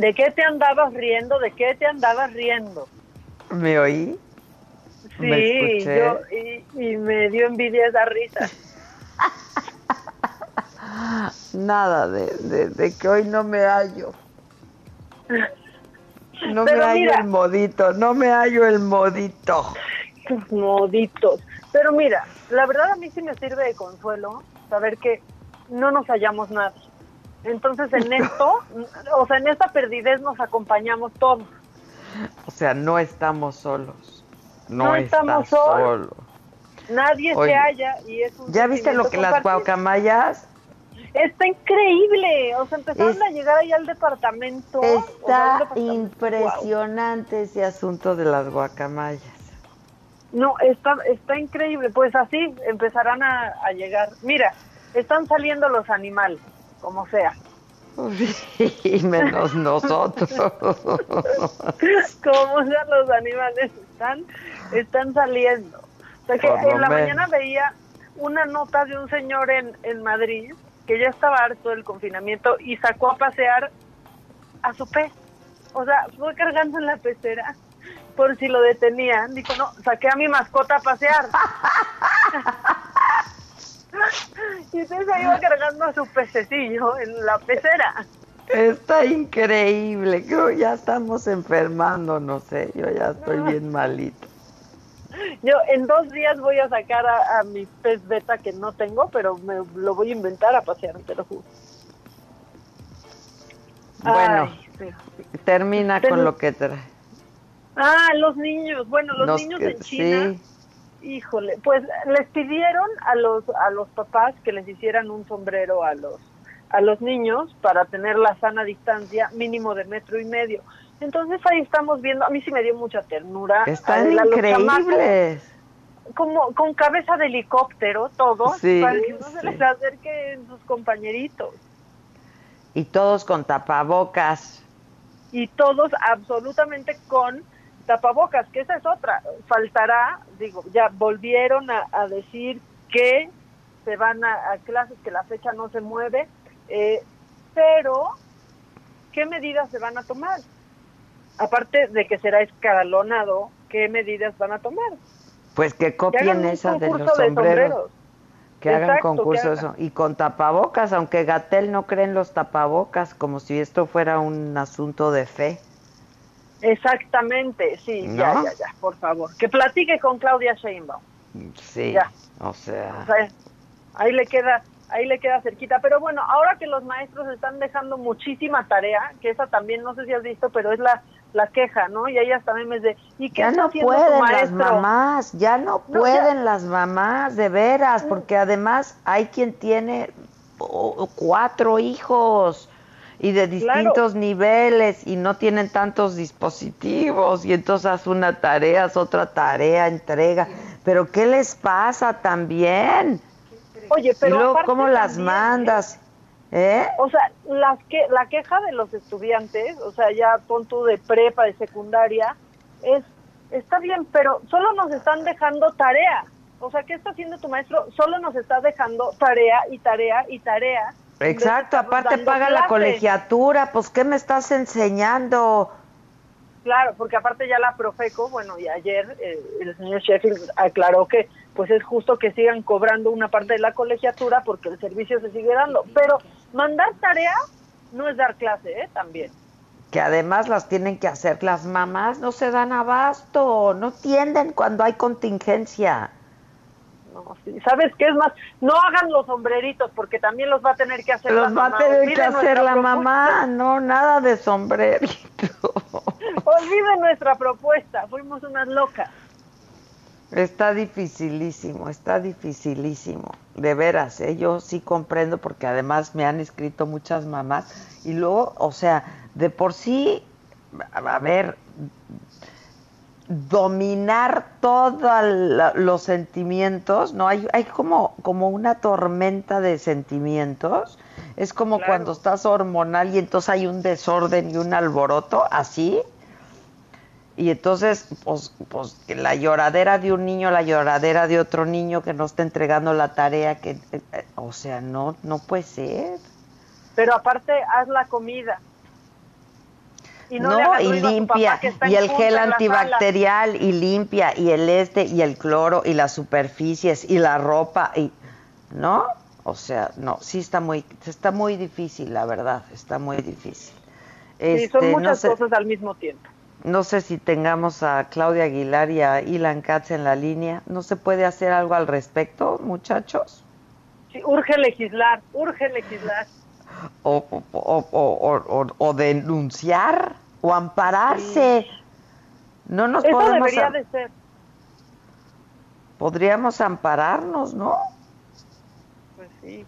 ¿De qué te andabas riendo? ¿De qué te andabas riendo? ¿Me oí? Sí, yo, y, me dio envidia esa risa. Nada de, que hoy no me hallo. No me hallo el modito, no me hallo el modito. Tus moditos. Pero mira, la verdad a mí sí me sirve de consuelo saber que no nos hallamos nada. Entonces en esto, o sea, en esta perdidez nos acompañamos todos. O sea, no estamos solos. No, estamos solos. Nadie se halla y es ¿Ya viste lo que las guacamayas? Está increíble, o sea, empezaron a llegar ahí al departamento. Está impresionante ese asunto de las guacamayas. No, está, está increíble, pues así empezarán a llegar. Mira, están saliendo los animales como sea. Sí, menos nosotros. Como sean los animales están, están saliendo. O sea que en la mañana veía una nota de un señor en, en Madrid que ya estaba harto del confinamiento y sacó a pasear a su pez. O sea, fue cargando en la pecera por si lo detenían. Dijo, no, saqué a mi mascota a pasear. y entonces se iba cargando a su pececillo en la pecera. Está increíble, creo ya estamos enfermando, no sé, yo ya estoy bien malito. Yo en dos días voy a sacar a, mi pez beta que no tengo, pero me lo voy a inventar a pasear, te lo juro. Bueno, termina con lo que trae. Ah, los niños. Bueno, los, niños en China. Híjole, pues les pidieron a los a los papás que les hicieran un sombrero a los a los niños para tener la sana distancia mínimo de metro y medio. Entonces ahí estamos viendo, a mí sí me dio mucha ternura. Están increíbles. Como con cabeza de helicóptero, todos, para que no se les acerquen sus compañeritos. Y todos con tapabocas. Y todos absolutamente con tapabocas, que esa es otra. Faltará, digo, ya volvieron a, decir que se van a, clases, que la fecha no se mueve, eh, pero ¿qué medidas se van a tomar? Aparte de que será escalonado, ¿qué medidas van a tomar? Pues que copien esa de los sombreros. Que hagan concursos y con tapabocas, aunque Gatel no cree en los tapabocas, como si esto fuera un asunto de fe. Exactamente, sí, ya, ya, ya, por favor. Que platique con Claudia Sheinbaum. Sí, o sea... ahí le queda ahí le queda cerquita. Pero bueno, ahora que los maestros están dejando muchísima tarea, que esa también no sé si has visto, pero es la, la queja, ¿no? Y ellas también me dicen, ¿y qué ya no pueden las mamás, ya no, pueden las mamás, de veras, porque además hay quien tiene cuatro hijos y de distintos niveles y no tienen tantos dispositivos y entonces haz una tarea, haz otra tarea, entrega. Pero ¿qué les pasa también? Oye, pero y luego, ¿cómo las mandas? ¿Eh? O sea, las que, la queja de los estudiantes, o sea, ya pon tú de prepa, de secundaria, es, está bien, pero solo nos están dejando tarea. O sea, ¿qué está haciendo tu maestro? Solo nos está dejando tarea y tarea y tarea Exacto, aparte paga la colegiatura, pues ¿qué me estás enseñando? Claro, porque aparte ya la Profeco, bueno, y ayer eh, el señor Sheffield aclaró que pues es justo que sigan cobrando una parte de la colegiatura porque el servicio se sigue dando, pero mandar tarea no es dar clase, ¿eh? También. Que además las tienen que hacer las mamás, no se dan abasto, no tienden cuando hay contingencia. ¿Sabes qué es más? No hagan los sombreritos porque también los va a tener que hacer los la mamá. va a tener que hacer la mamá, no, nada de sombrerito. Olviden nuestra propuesta, fuimos unas locas. Está dificilísimo, está dificilísimo, de veras, ¿eh? yo sí comprendo porque además me han escrito muchas mamás y luego, o sea, de por sí, a ver, dominar todos los sentimientos, ¿no? Hay, hay como, como una tormenta de sentimientos. Es como cuando estás hormonal y entonces hay un desorden y un alboroto, así. Y entonces, pues, pues la lloradera de un niño, la lloradera de otro niño que no está entregando la tarea, que, eh, eh, o sea, no, no puede ser. Pero aparte, haz la comida y no, y limpia y el gel antibacterial y limpia y el este y el cloro y las superficies y la ropa y no o sea no sí está muy está muy difícil la verdad está muy difícil. Sí, son este, muchas cosas al mismo tiempo. No sé si tengamos a Claudia Aguilar y a Ilan Katz en la línea. No se puede hacer algo al respecto muchachos sí urge legislar urge legislar o, o, o, denunciar o ampararse. No nos Eso debería de ser. Podríamos ampararnos, ¿no? Pues sí.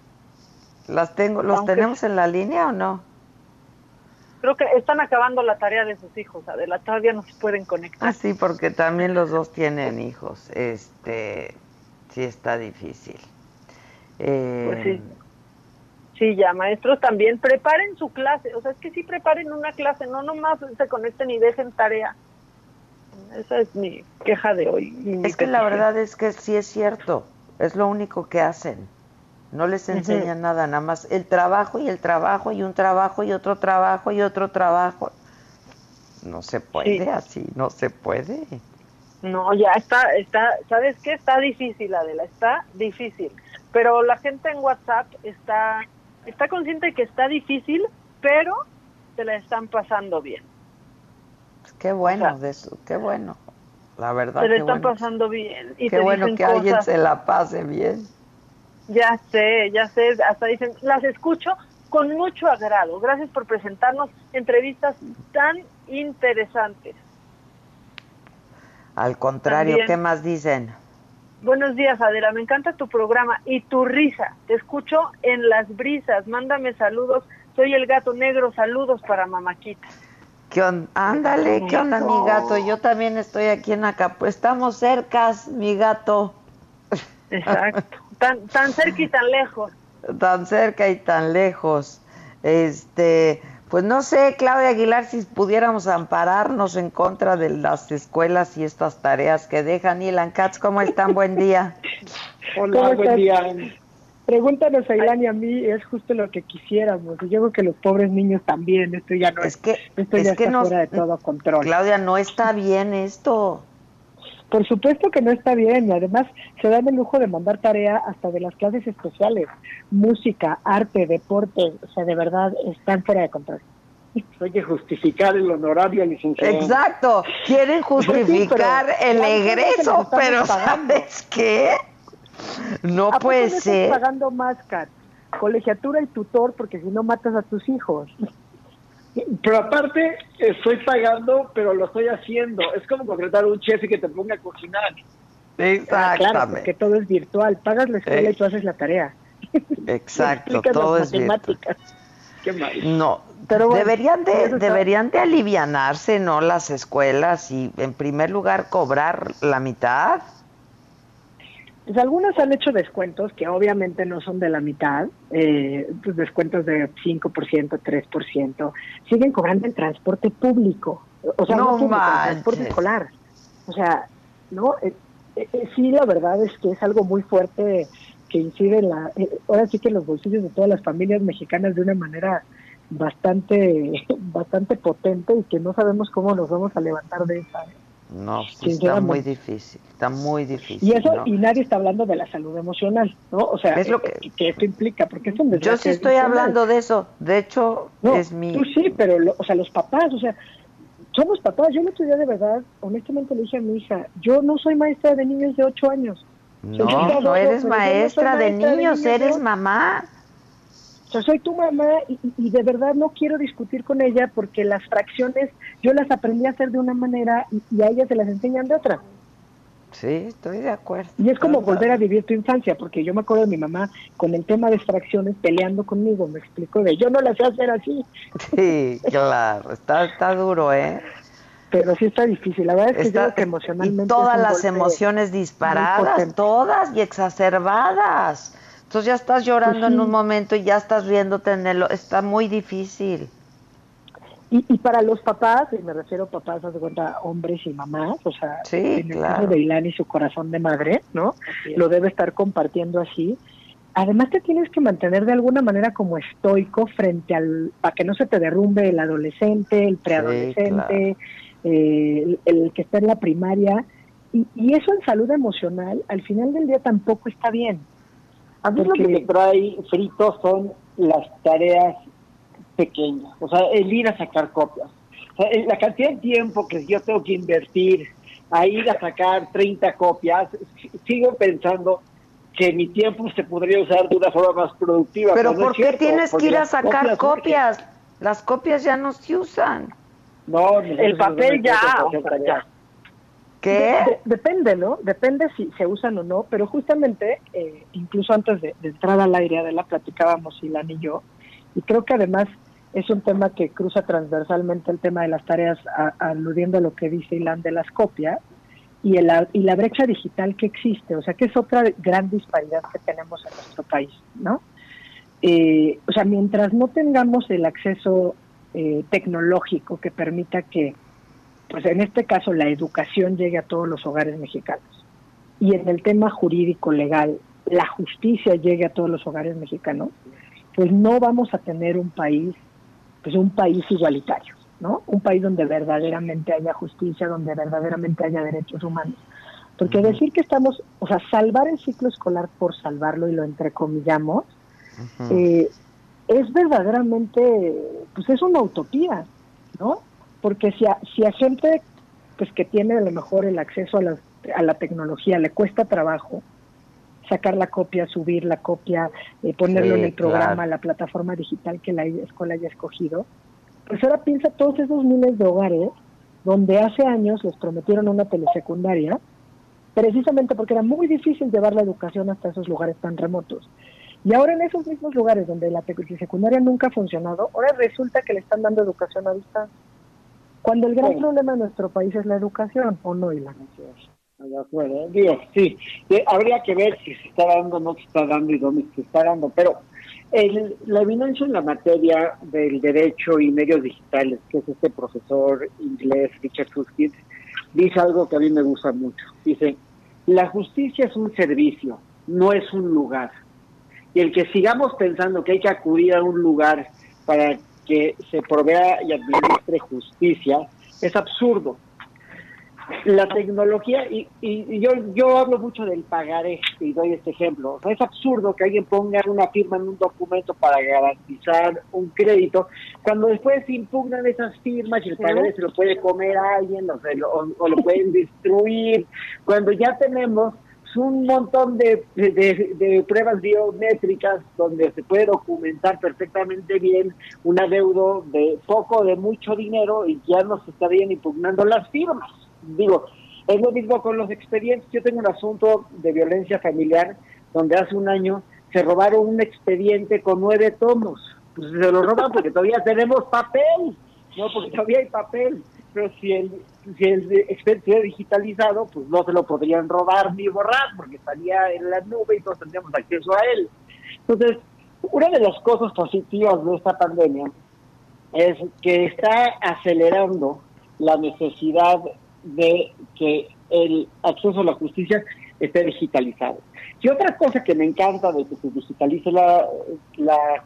Las tengo, ¿Los tenemos en la línea o no? Creo que están acabando la tarea de sus hijos, Adela, todavía no se pueden conectar. Ah, sí, porque también los dos tienen hijos. Este, sí está difícil. pues sí. Sí, ya, maestros también, preparen su clase, o sea, es que sí preparen una clase, no nomás se conecten y dejen tarea. Esa es mi queja de hoy. Es que la verdad es que sí es cierto, es lo único que hacen. No les enseñan nada, nada más el trabajo y el trabajo y un trabajo y otro trabajo y otro trabajo. No se puede así, no se puede. No, ya está, está, ¿sabes qué? Está difícil, Adela, está difícil. Pero la gente en WhatsApp está, está consciente que está difícil, pero se la están pasando bien. Pues qué bueno de eso, qué bueno. La verdad. Se le están pasando bien. Y qué te bueno dicen que alguien se la pase bien. Ya sé, ya sé, hasta dicen, las escucho con mucho agrado. Gracias por presentarnos entrevistas tan interesantes. Al contrario, También. ¿qué más dicen? Buenos días, Adela, me encanta tu programa y tu risa. Te escucho en las brisas. Mándame saludos. Soy el gato negro. Saludos para Mamáquita. ¿Qué onda? Ándale, ¿qué onda, mi gato? Yo también estoy aquí en Acapulco. Estamos cercas, mi gato. Exacto. Tan, tan cerca y tan lejos. tan cerca y tan lejos. Este, pues no sé, Claudia Aguilar, si pudiéramos ampararnos en contra de las escuelas y estas tareas que dejan. Ilan Katz, ¿cómo están? Buen día. Hola, ¿Cómo buen estás? día. Pregúntanos a Ilan y a mí, es justo lo que quisiéramos. Y yo creo que los pobres niños también, esto ya no es que, esto es ya que está no- fuera de todo control. Claudia, no está bien esto. Por supuesto que no está bien, y además se dan el lujo de mandar tarea hasta de las clases especiales, música, arte, deporte, o sea, de verdad están fuera de control. Hay que justificar el honorario al licenciado. Exacto, quieren justificar Sí, pero el ¿cuánto se les egreso, pero pagando? ¿sabes qué? No ¿A poco puede no estás ser. pagando más, Kat? Colegiatura y tutor, porque si no matas a tus hijos. Pero aparte, estoy pagando, pero lo estoy haciendo. Es como contratar a un chef y que te ponga a cocinar. Ah, claro, porque todo es virtual. Pagas la escuela Eh. y tú haces la tarea. Exacto, todo las es virtual. matemáticas. Qué mal. No, Pero bueno, deberían de deberían de alivianarse, ¿no? Las escuelas y en primer lugar cobrar la mitad. Pues algunas han hecho descuentos que obviamente no son de la mitad, eh, pues descuentos de 5%, 3%. Siguen cobrando el transporte público, o sea, No no, público, el manches. transporte escolar. O sea, no, Eh, eh, eh, sí, la verdad es que es algo muy fuerte que incide en la, ahora sí que en los bolsillos de todas las familias mexicanas de una manera bastante, bastante potente y que no sabemos cómo nos vamos a levantar de esa. No, sí está muy difícil, está muy difícil. Y eso, ¿no? y nadie está hablando de la salud emocional, ¿no? O sea, Es lo eh, que, esto implica, porque es un Yo sí estoy emocional. hablando de eso. De hecho, No, es mi Tú sí, pero, lo- o sea, los papás, o sea, somos papás. Yo el otro día, de verdad, honestamente le dije a mi hija, yo no soy maestra de niños de 8 años. No, no eres no maestra de niños, de eres mamá. O sea, soy tu mamá y, de verdad no quiero discutir con ella porque las fracciones yo las aprendí a hacer de una manera y, y a ella se las enseñan de otra. Sí, estoy de acuerdo. Y es como volver a vivir tu infancia, porque yo me acuerdo de mi mamá con el tema de fracciones peleando conmigo, me explicó de yo no las sé hacer así, Sí, claro, está, está duro, ¿eh? pero sí está difícil. La verdad es que Está- yo creo que emocionalmente y todas las emociones disparadas, todas y exacerbadas. Entonces ya estás llorando Pues en un momento y ya estás riéndote en el... Está muy difícil. Y, y para los papás, y me refiero a papás, haz de cuenta, hombres y mamás, o sea, Sí, en el claro. caso de Ilan y su corazón de madre, ¿no? Lo debe estar compartiendo así. Además te tienes que mantener de alguna manera como estoico frente al, para que no se te derrumbe el adolescente, el preadolescente, eh, el, el que está en la primaria. Y, y eso en salud emocional, al final del día tampoco está bien. A mí lo que Porque- me trae frito son las tareas pequeñas, o sea, el ir a sacar copias. O sea, el- la cantidad de tiempo que yo tengo que invertir a ir a sacar 30 copias, sigo pensando que mi tiempo se podría usar de una forma más productiva. Pero ¿por qué cierto, tienes porque que ir a sacar copias? Las copias ya no se usan. No, El papel ya, o sea, ya. ¿Qué? De- de- depende, ¿no? Depende si se usan o no, pero justamente, eh, incluso antes de, de entrar al aire, Adela, platicábamos Ilan y yo, y creo que además es un tema que cruza transversalmente el tema de las tareas, aludiendo a lo que dice Ilan de las copias, y, el, y la brecha digital que existe, o sea, que es otra gran disparidad que tenemos en nuestro país, ¿no? eh, o sea, mientras no tengamos el acceso eh, tecnológico que permita que, pues en este caso, la educación llegue a todos los hogares mexicanos y en el tema jurídico legal la justicia llegue a todos los hogares mexicanos, pues no vamos a tener un país, pues un país igualitario, ¿no? Un país donde verdaderamente haya justicia, donde verdaderamente haya derechos humanos. Porque decir que estamos, o sea, salvar el ciclo escolar por salvarlo y lo entrecomillamos, eh, es verdaderamente, pues es una utopía, ¿no? Porque si a, si a gente pues que tiene a lo mejor el acceso a la, a la tecnología le cuesta trabajo sacar la copia, subir la copia, eh, ponerlo en el programa, la plataforma digital que la escuela haya escogido, pues ahora piensa todos esos miles de hogares donde hace años les prometieron una telesecundaria, precisamente porque era muy difícil llevar la educación hasta esos lugares tan remotos. Y ahora en esos mismos lugares donde la secundaria nunca ha funcionado, ahora resulta que le están dando educación a distancia. Cuando el gran problema de nuestro país es la educación, ¿o no, Ilan? De acuerdo, digo, sí, habría que ver si se está dando o no se está dando y dónde se está dando, pero el, la evidencia en la materia del derecho y medios digitales, que es este profesor inglés Richard Susskind, dice algo que a mí me gusta mucho. Dice, la justicia es un servicio, no es un lugar y el que sigamos pensando que hay que acudir a un lugar para que se provea y administre justicia es absurdo. La tecnología, y, y, yo, yo hablo mucho del pagaré y doy este ejemplo. es absurdo que alguien ponga una firma en un documento para garantizar un crédito, cuando después se impugnan esas firmas y el pagaré se lo puede comer a alguien o, o lo pueden destruir. Cuando ya tenemos un montón de, de, pruebas biométricas donde se puede documentar perfectamente bien un adeudo de poco de mucho dinero y ya no se estarían impugnando las firmas. Digo, es lo mismo con los expedientes. Yo tengo un asunto de violencia familiar donde hace un año se robaron un expediente con nueve tomos. Pues se lo roban porque todavía tenemos papel, no porque todavía hay papel pero si el, si el expediente digitalizado, pues no se lo podrían robar ni borrar, porque estaría en la nube y todos tendríamos acceso a él. Entonces, una de las cosas positivas de esta pandemia es que está acelerando la necesidad de que el acceso a la justicia esté digitalizado. Y otra cosa que me encanta de que se digitalice la,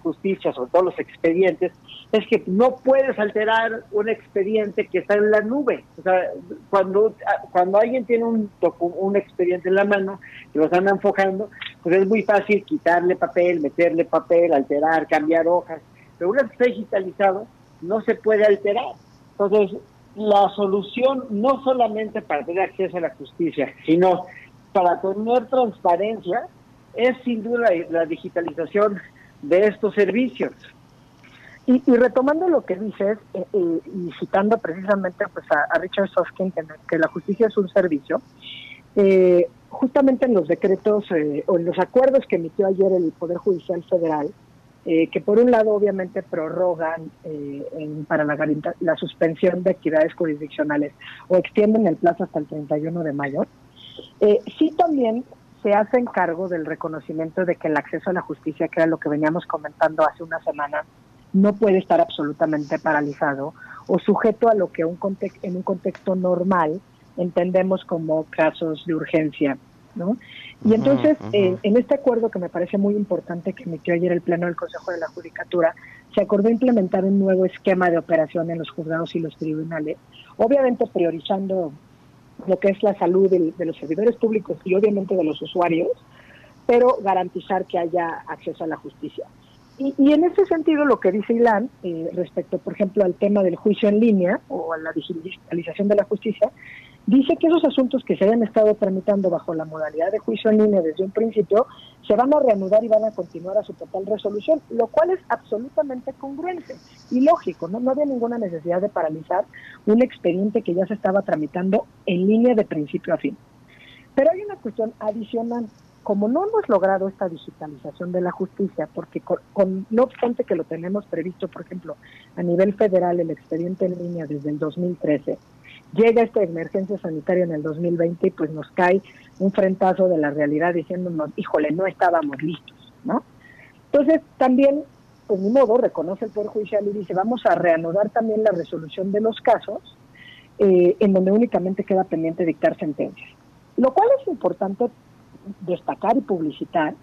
justicia, sobre todo los expedientes, es que no puedes alterar un expediente que está en la nube. O sea, cuando, cuando alguien tiene un, un expediente en la mano y lo están enfocando, pues es muy fácil quitarle papel, meterle papel, alterar, cambiar hojas. Pero una vez que está digitalizado, no se puede alterar. Entonces, la solución no solamente para tener acceso a la justicia, sino para tener transparencia es sin duda la, digitalización de estos servicios. Y, retomando lo que dices, eh, eh, y citando precisamente pues, a, Richard Soskin, que, la justicia es un servicio, eh, justamente en los decretos o en los acuerdos que emitió ayer el Poder Judicial Federal, que por un lado obviamente prorrogan para la, la suspensión de actividades jurisdiccionales o extienden el plazo hasta el 31 de mayo, eh, sí también se hace cargo del reconocimiento de que el acceso a la justicia, que era lo que veníamos comentando hace una semana, no puede estar absolutamente paralizado o sujeto a lo que un en un contexto normal entendemos como casos de urgencia. ¿no? Y entonces, eh, en este acuerdo que me parece muy importante que emitió ayer el Pleno del Consejo de la Judicatura, se acordó implementar un nuevo esquema de operación en los juzgados y los tribunales, obviamente priorizando lo que es la salud de, los servidores públicos y obviamente de los usuarios, pero garantizar que haya acceso a la justicia. Y, en ese sentido, lo que dice Ilan eh, respecto, por ejemplo, al tema del juicio en línea o a la digitalización de la justicia, dice que esos asuntos que se hayan estado tramitando bajo la modalidad de juicio en línea desde un principio se van a reanudar y van a continuar a su total resolución, lo cual es absolutamente congruente y lógico, ¿no? No había ninguna necesidad de paralizar un expediente que ya se estaba tramitando en línea de principio a fin. Pero hay una cuestión adicional. Como no hemos logrado esta digitalización de la justicia, porque con, no obstante que lo tenemos previsto, por ejemplo, a nivel federal, el expediente en línea desde el 2013, llega esta emergencia sanitaria en el 2020 y pues nos cae un frentazo de la realidad diciéndonos, híjole, no estábamos listos, ¿no? Entonces, también, pues ni modo, reconoce el Poder Judicial y dice, vamos a reanudar también la resolución de los casos eh, en donde únicamente queda pendiente dictar sentencias. Lo cual es importante destacar y publicitar,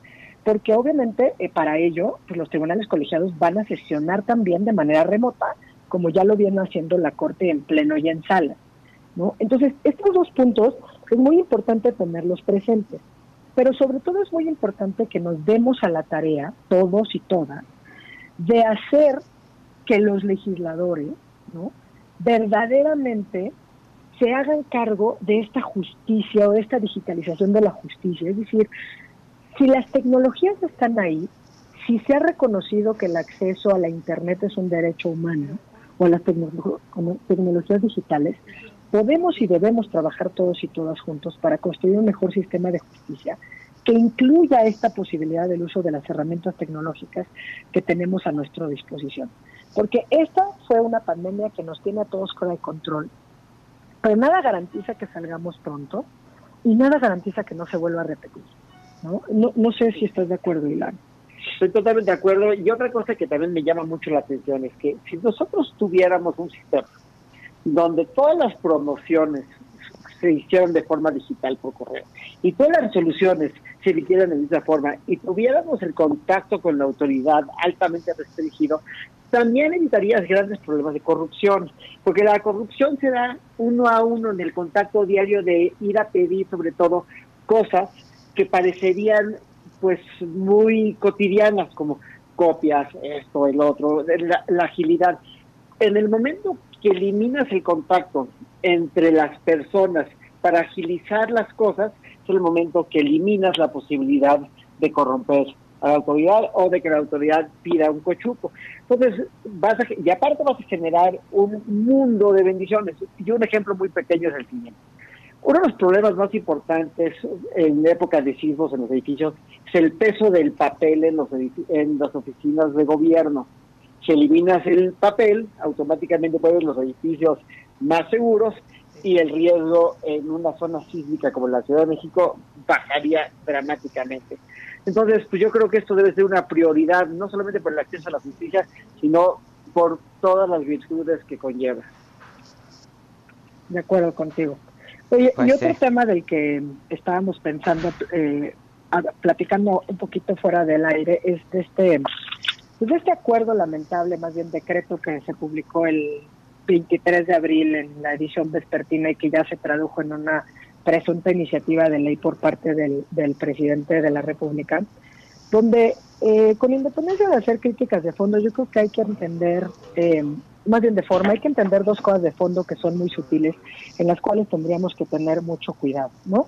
porque obviamente eh, para ello pues los tribunales colegiados van a sesionar también de manera remota, como ya lo viene haciendo la Corte en pleno y en sala. Entonces, estos dos puntos es muy importante tenerlos presentes, pero sobre todo es muy importante que nos demos a la tarea, todos y todas, de hacer que los legisladores ¿no? verdaderamente se hagan cargo de esta justicia o de esta digitalización de la justicia. Es decir, si las tecnologías están ahí, si se ha reconocido que el acceso a la Internet es un derecho humano o a las tecnologías digitales, podemos y debemos trabajar todos y todas juntos para construir un mejor sistema de justicia que incluya esta posibilidad del uso de las herramientas tecnológicas que tenemos a nuestra disposición. Porque esta fue una pandemia que nos tiene a todos fuera de control pero nada garantiza que salgamos pronto y nada garantiza que no se vuelva a repetir. No, no, sé si estás de acuerdo, Ilan. Estoy totalmente de acuerdo. Y otra cosa que también me llama mucho la atención es que si nosotros tuviéramos un sistema donde todas las promociones se hicieran de forma digital por correo y todas las resoluciones se emitieran de esa forma y tuviéramos el contacto con la autoridad altamente restringido, también evitarías grandes problemas de corrupción, porque la corrupción se da uno a uno en el contacto diario de ir a pedir sobre todo cosas que parecerían pues muy cotidianas como copias, esto, el otro, la, la agilidad. En el momento que eliminas el contacto entre las personas para agilizar las cosas, es el momento que eliminas la posibilidad de corromper a la autoridad o de que la autoridad pida un cochupo. Entonces, vas a, y aparte vas a generar un mundo de bendiciones. Y un ejemplo muy pequeño es el siguiente. Uno de los problemas más importantes en épocas de sismos en los edificios es el peso del papel en, los en las oficinas de gobierno. Si eliminas el papel, automáticamente puedes los edificios más seguros y el riesgo en una zona sísmica como la Ciudad de México bajaría dramáticamente. Entonces, pues yo creo que esto debe ser una prioridad, no solamente por el acceso a la justicia, sino por todas las virtudes que conlleva. De acuerdo contigo. Oye, y pues otro tema del que estábamos pensando, eh, platicando un poquito fuera del aire, es de este, pues este acuerdo lamentable, más bien decreto que se publicó el 23 de abril en la edición vespertina y que ya se tradujo en una presunta iniciativa de ley por parte del, presidente de la República, donde eh, con independencia de hacer críticas de fondo, yo creo que hay que entender, eh, más bien de forma, hay que entender dos cosas de fondo que son muy sutiles, en las cuales tendríamos que tener mucho cuidado, ¿no?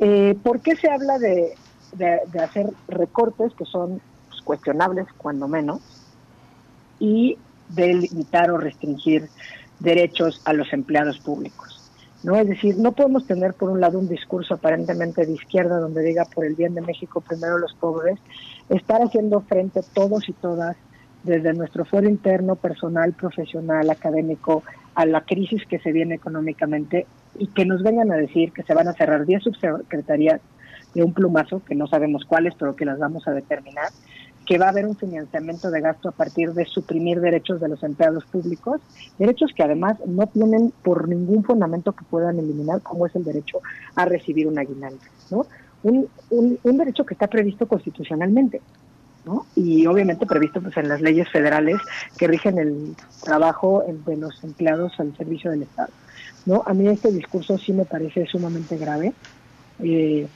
Eh, ¿Por qué se habla de, hacer recortes que son cuestionables, cuando menos, y de limitar o restringir derechos a los empleados públicos? ¿no? Es decir, no podemos tener por un lado un discurso aparentemente de izquierda donde diga por el bien de México primero los pobres, estar haciendo frente todos y todas desde nuestro fuero interno, personal, profesional, académico, a la crisis que se viene económicamente y que nos vengan a decir que se van a cerrar 10 subsecretarías de un plumazo, que no sabemos cuáles, pero que las vamos a determinar, que va a haber un financiamiento de gasto a partir de suprimir derechos de los empleados públicos, derechos que además no tienen por ningún fundamento que puedan eliminar, como es el derecho a recibir un aguinaldo, ¿no? Un, un, derecho que está previsto constitucionalmente, ¿no? Y obviamente previsto pues en las leyes federales que rigen el trabajo de los empleados al servicio del Estado, ¿no? A mí este discurso sí me parece sumamente grave. Eh,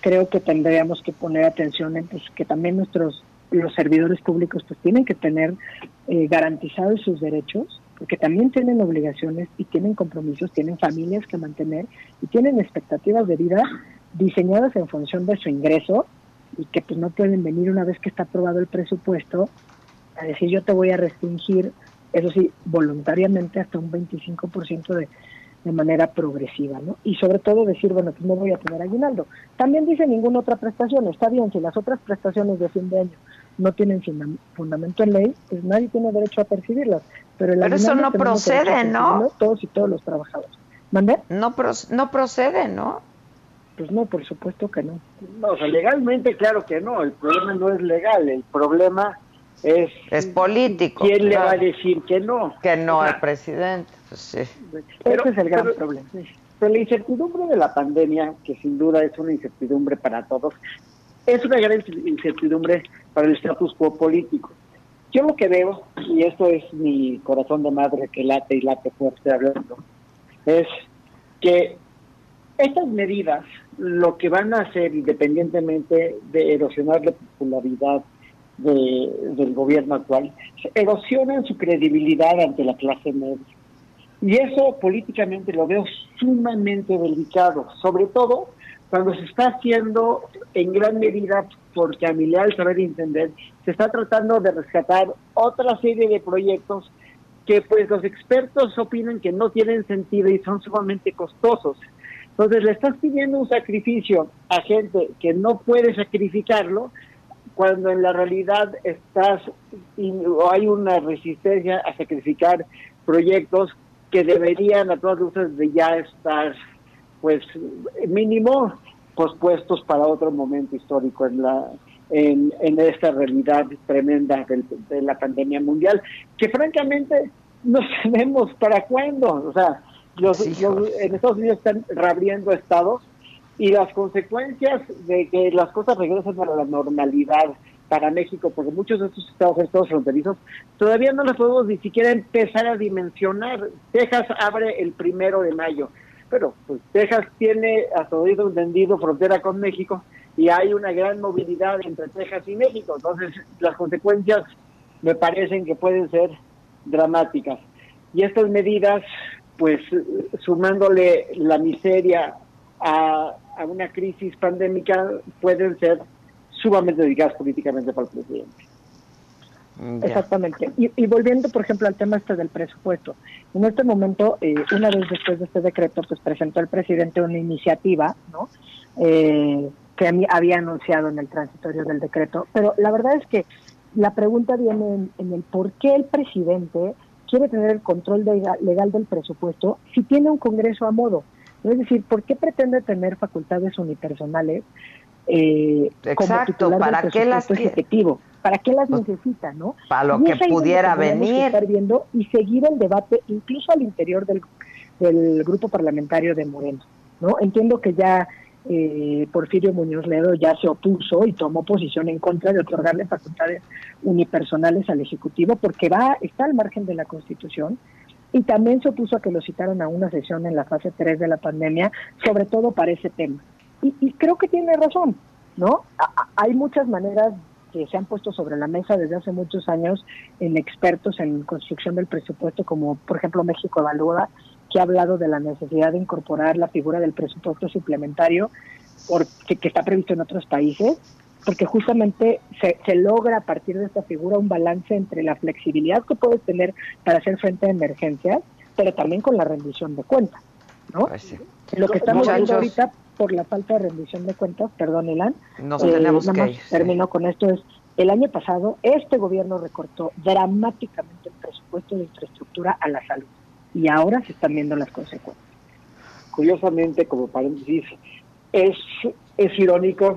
creo que tendríamos que poner atención en pues, que también nuestros los servidores públicos pues tienen que tener eh, garantizados sus derechos, porque también tienen obligaciones y tienen compromisos, tienen familias que mantener y tienen expectativas de vida diseñadas en función de su ingreso y que pues no pueden venir una vez que está aprobado el presupuesto a decir yo te voy a restringir, eso sí, voluntariamente hasta un 25% de, de manera progresiva, ¿no? Y sobre todo decir, bueno, pues no voy a tener aguinaldo. También dice ninguna otra prestación, está bien, si las otras prestaciones de fin de año no tienen fundamento en ley, pues nadie tiene derecho a percibirlas. Pero, pero eso no procede, ¿no? Todos y todos los trabajadores. ¿Mande? No, no procede, ¿no? Pues no, por supuesto que no. No, o sea, legalmente claro que no, el problema no es legal, el problema es... Es político. ¿Quién le claro. va a decir que no? Que no al presidente. Pues sí. Pero- Ese es el gran pero- problema. Pero la incertidumbre de la pandemia, que sin duda es una incertidumbre para todos, es una gran incertidumbre para el status quo político. Yo lo que veo, y esto es mi corazón de madre que late y late fuerte hablando, es que estas medidas lo que van a hacer, independientemente de erosionar la popularidad de- del gobierno actual, erosionan su credibilidad ante la clase media. Y eso políticamente lo veo sumamente delicado, sobre todo cuando se está haciendo en gran medida, porque a mi leal saber entender, se está tratando de rescatar otra serie de proyectos que pues los expertos opinan que no tienen sentido y son sumamente costosos. Entonces le estás pidiendo un sacrificio a gente que no puede sacrificarlo cuando en la realidad estás o hay una resistencia a sacrificar proyectos que deberían a todas luces de ya estar pues mínimo pospuestos para otro momento histórico en la en, en esta realidad tremenda del- de la pandemia mundial que francamente no sabemos para cuándo. O sea los, los- en Estados Unidos están reabriendo estados y las consecuencias de que las cosas regresen a la normalidad para México, porque muchos de estos estados, estados fronterizos, todavía no las podemos ni siquiera empezar a dimensionar. Texas abre el primero de mayo, pero pues Texas tiene, hasta oído entendido, frontera con México y hay una gran movilidad entre Texas y México. Entonces, las consecuencias me parecen que pueden ser dramáticas. Y estas medidas, pues sumándole la miseria a, a una crisis pandémica, pueden ser sumamente dedicadas políticamente para el presidente. Exactamente. Y, y volviendo, por ejemplo, al tema este del presupuesto. En este momento, eh, una vez después de este decreto, pues presentó el presidente una iniciativa, ¿no? Eh, que a mí había anunciado en el transitorio del decreto. Pero la verdad es que la pregunta viene en, en el por qué el presidente quiere tener el control de- legal del presupuesto si tiene un Congreso a modo. Es decir, ¿por qué pretende tener facultades unipersonales eh, como Exacto, titular del ¿para qué las ejecutivo? ¿Para qué las necesita, no? Para lo que pudiera que venir. estar viendo y seguir el debate incluso al interior del, del grupo parlamentario de Moreno, ¿no? Entiendo que ya eh, Porfirio Muñoz Ledo ya se opuso y tomó posición en contra de otorgarle facultades unipersonales al Ejecutivo porque va está al margen de la Constitución y también se opuso a que lo citaran a una sesión en la fase 3 de la pandemia, sobre todo para ese tema. Y, y creo que tiene razón, ¿no? A- a- hay muchas maneras que se han puesto sobre la mesa desde hace muchos años en expertos en construcción del presupuesto, como por ejemplo México Evalúa, que ha hablado de la necesidad de incorporar la figura del presupuesto suplementario que está previsto en otros países, porque justamente se, se logra a partir de esta figura un balance entre la flexibilidad que puedes tener para hacer frente a emergencias, pero también con la rendición de cuentas, ¿no? Lo que estamos viendo ahorita por la falta de rendición de cuentas, perdón, Elan, Nos eh, tenemos nada que más ir, sí. termino con esto, es el año pasado este gobierno recortó dramáticamente el presupuesto de infraestructura a la salud y ahora se están viendo las consecuencias. Curiosamente, como paréntesis, es, es irónico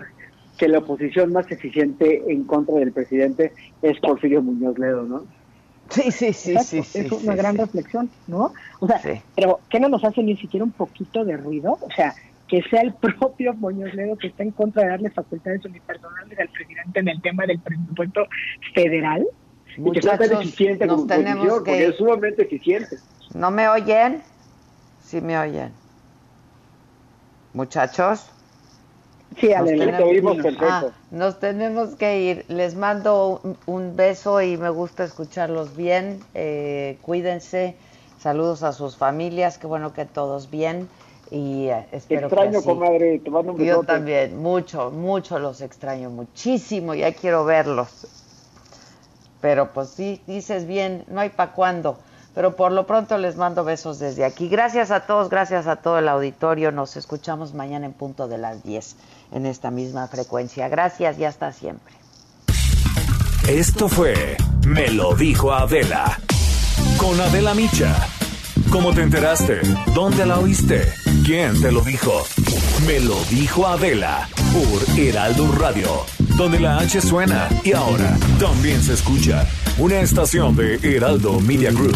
que la oposición más eficiente en contra del presidente es Porfirio Muñoz Ledo, ¿no? Sí, sí, sí, Exacto, sí, sí, es sí, una gran sí. reflexión, ¿no? O sea, pero ¿qué no nos hace ni siquiera un poquito de ruido? O sea, que sea el propio Muñoz Ledo que está en contra de darle facultades unipersonales al presidente en el tema del presupuesto federal. Y que Muchachos, eficiente nos como tenemos que es sumamente eficiente. ¿No me oyen? Sí me oyen. Muchachos. Sí, Nos Ale, tenemos- te oímos perfecto. Ah, nos tenemos que ir. Les mando un, un beso y me gusta escucharlos bien. Eh, cuídense. Saludos a sus familias. Qué bueno que todos bien. Y eh, espero que extraño, así- comadre, te mando un Yo besote. también, mucho, mucho los extraño, muchísimo. Ya quiero verlos. Pero pues sí, dices bien, no hay para cuándo. Pero por lo pronto les mando besos desde aquí. Gracias a todos, gracias a todo el auditorio. Nos escuchamos mañana en punto de las 10 en esta misma frecuencia. Gracias y hasta siempre. Esto fue Me lo dijo Adela. Con Adela Micha. ¿Cómo te enteraste? ¿Dónde la oíste? ¿Quién te lo dijo? Me lo dijo Adela por Heraldo Radio, donde la H suena y ahora también se escucha. Una estación de Heraldo Media Group.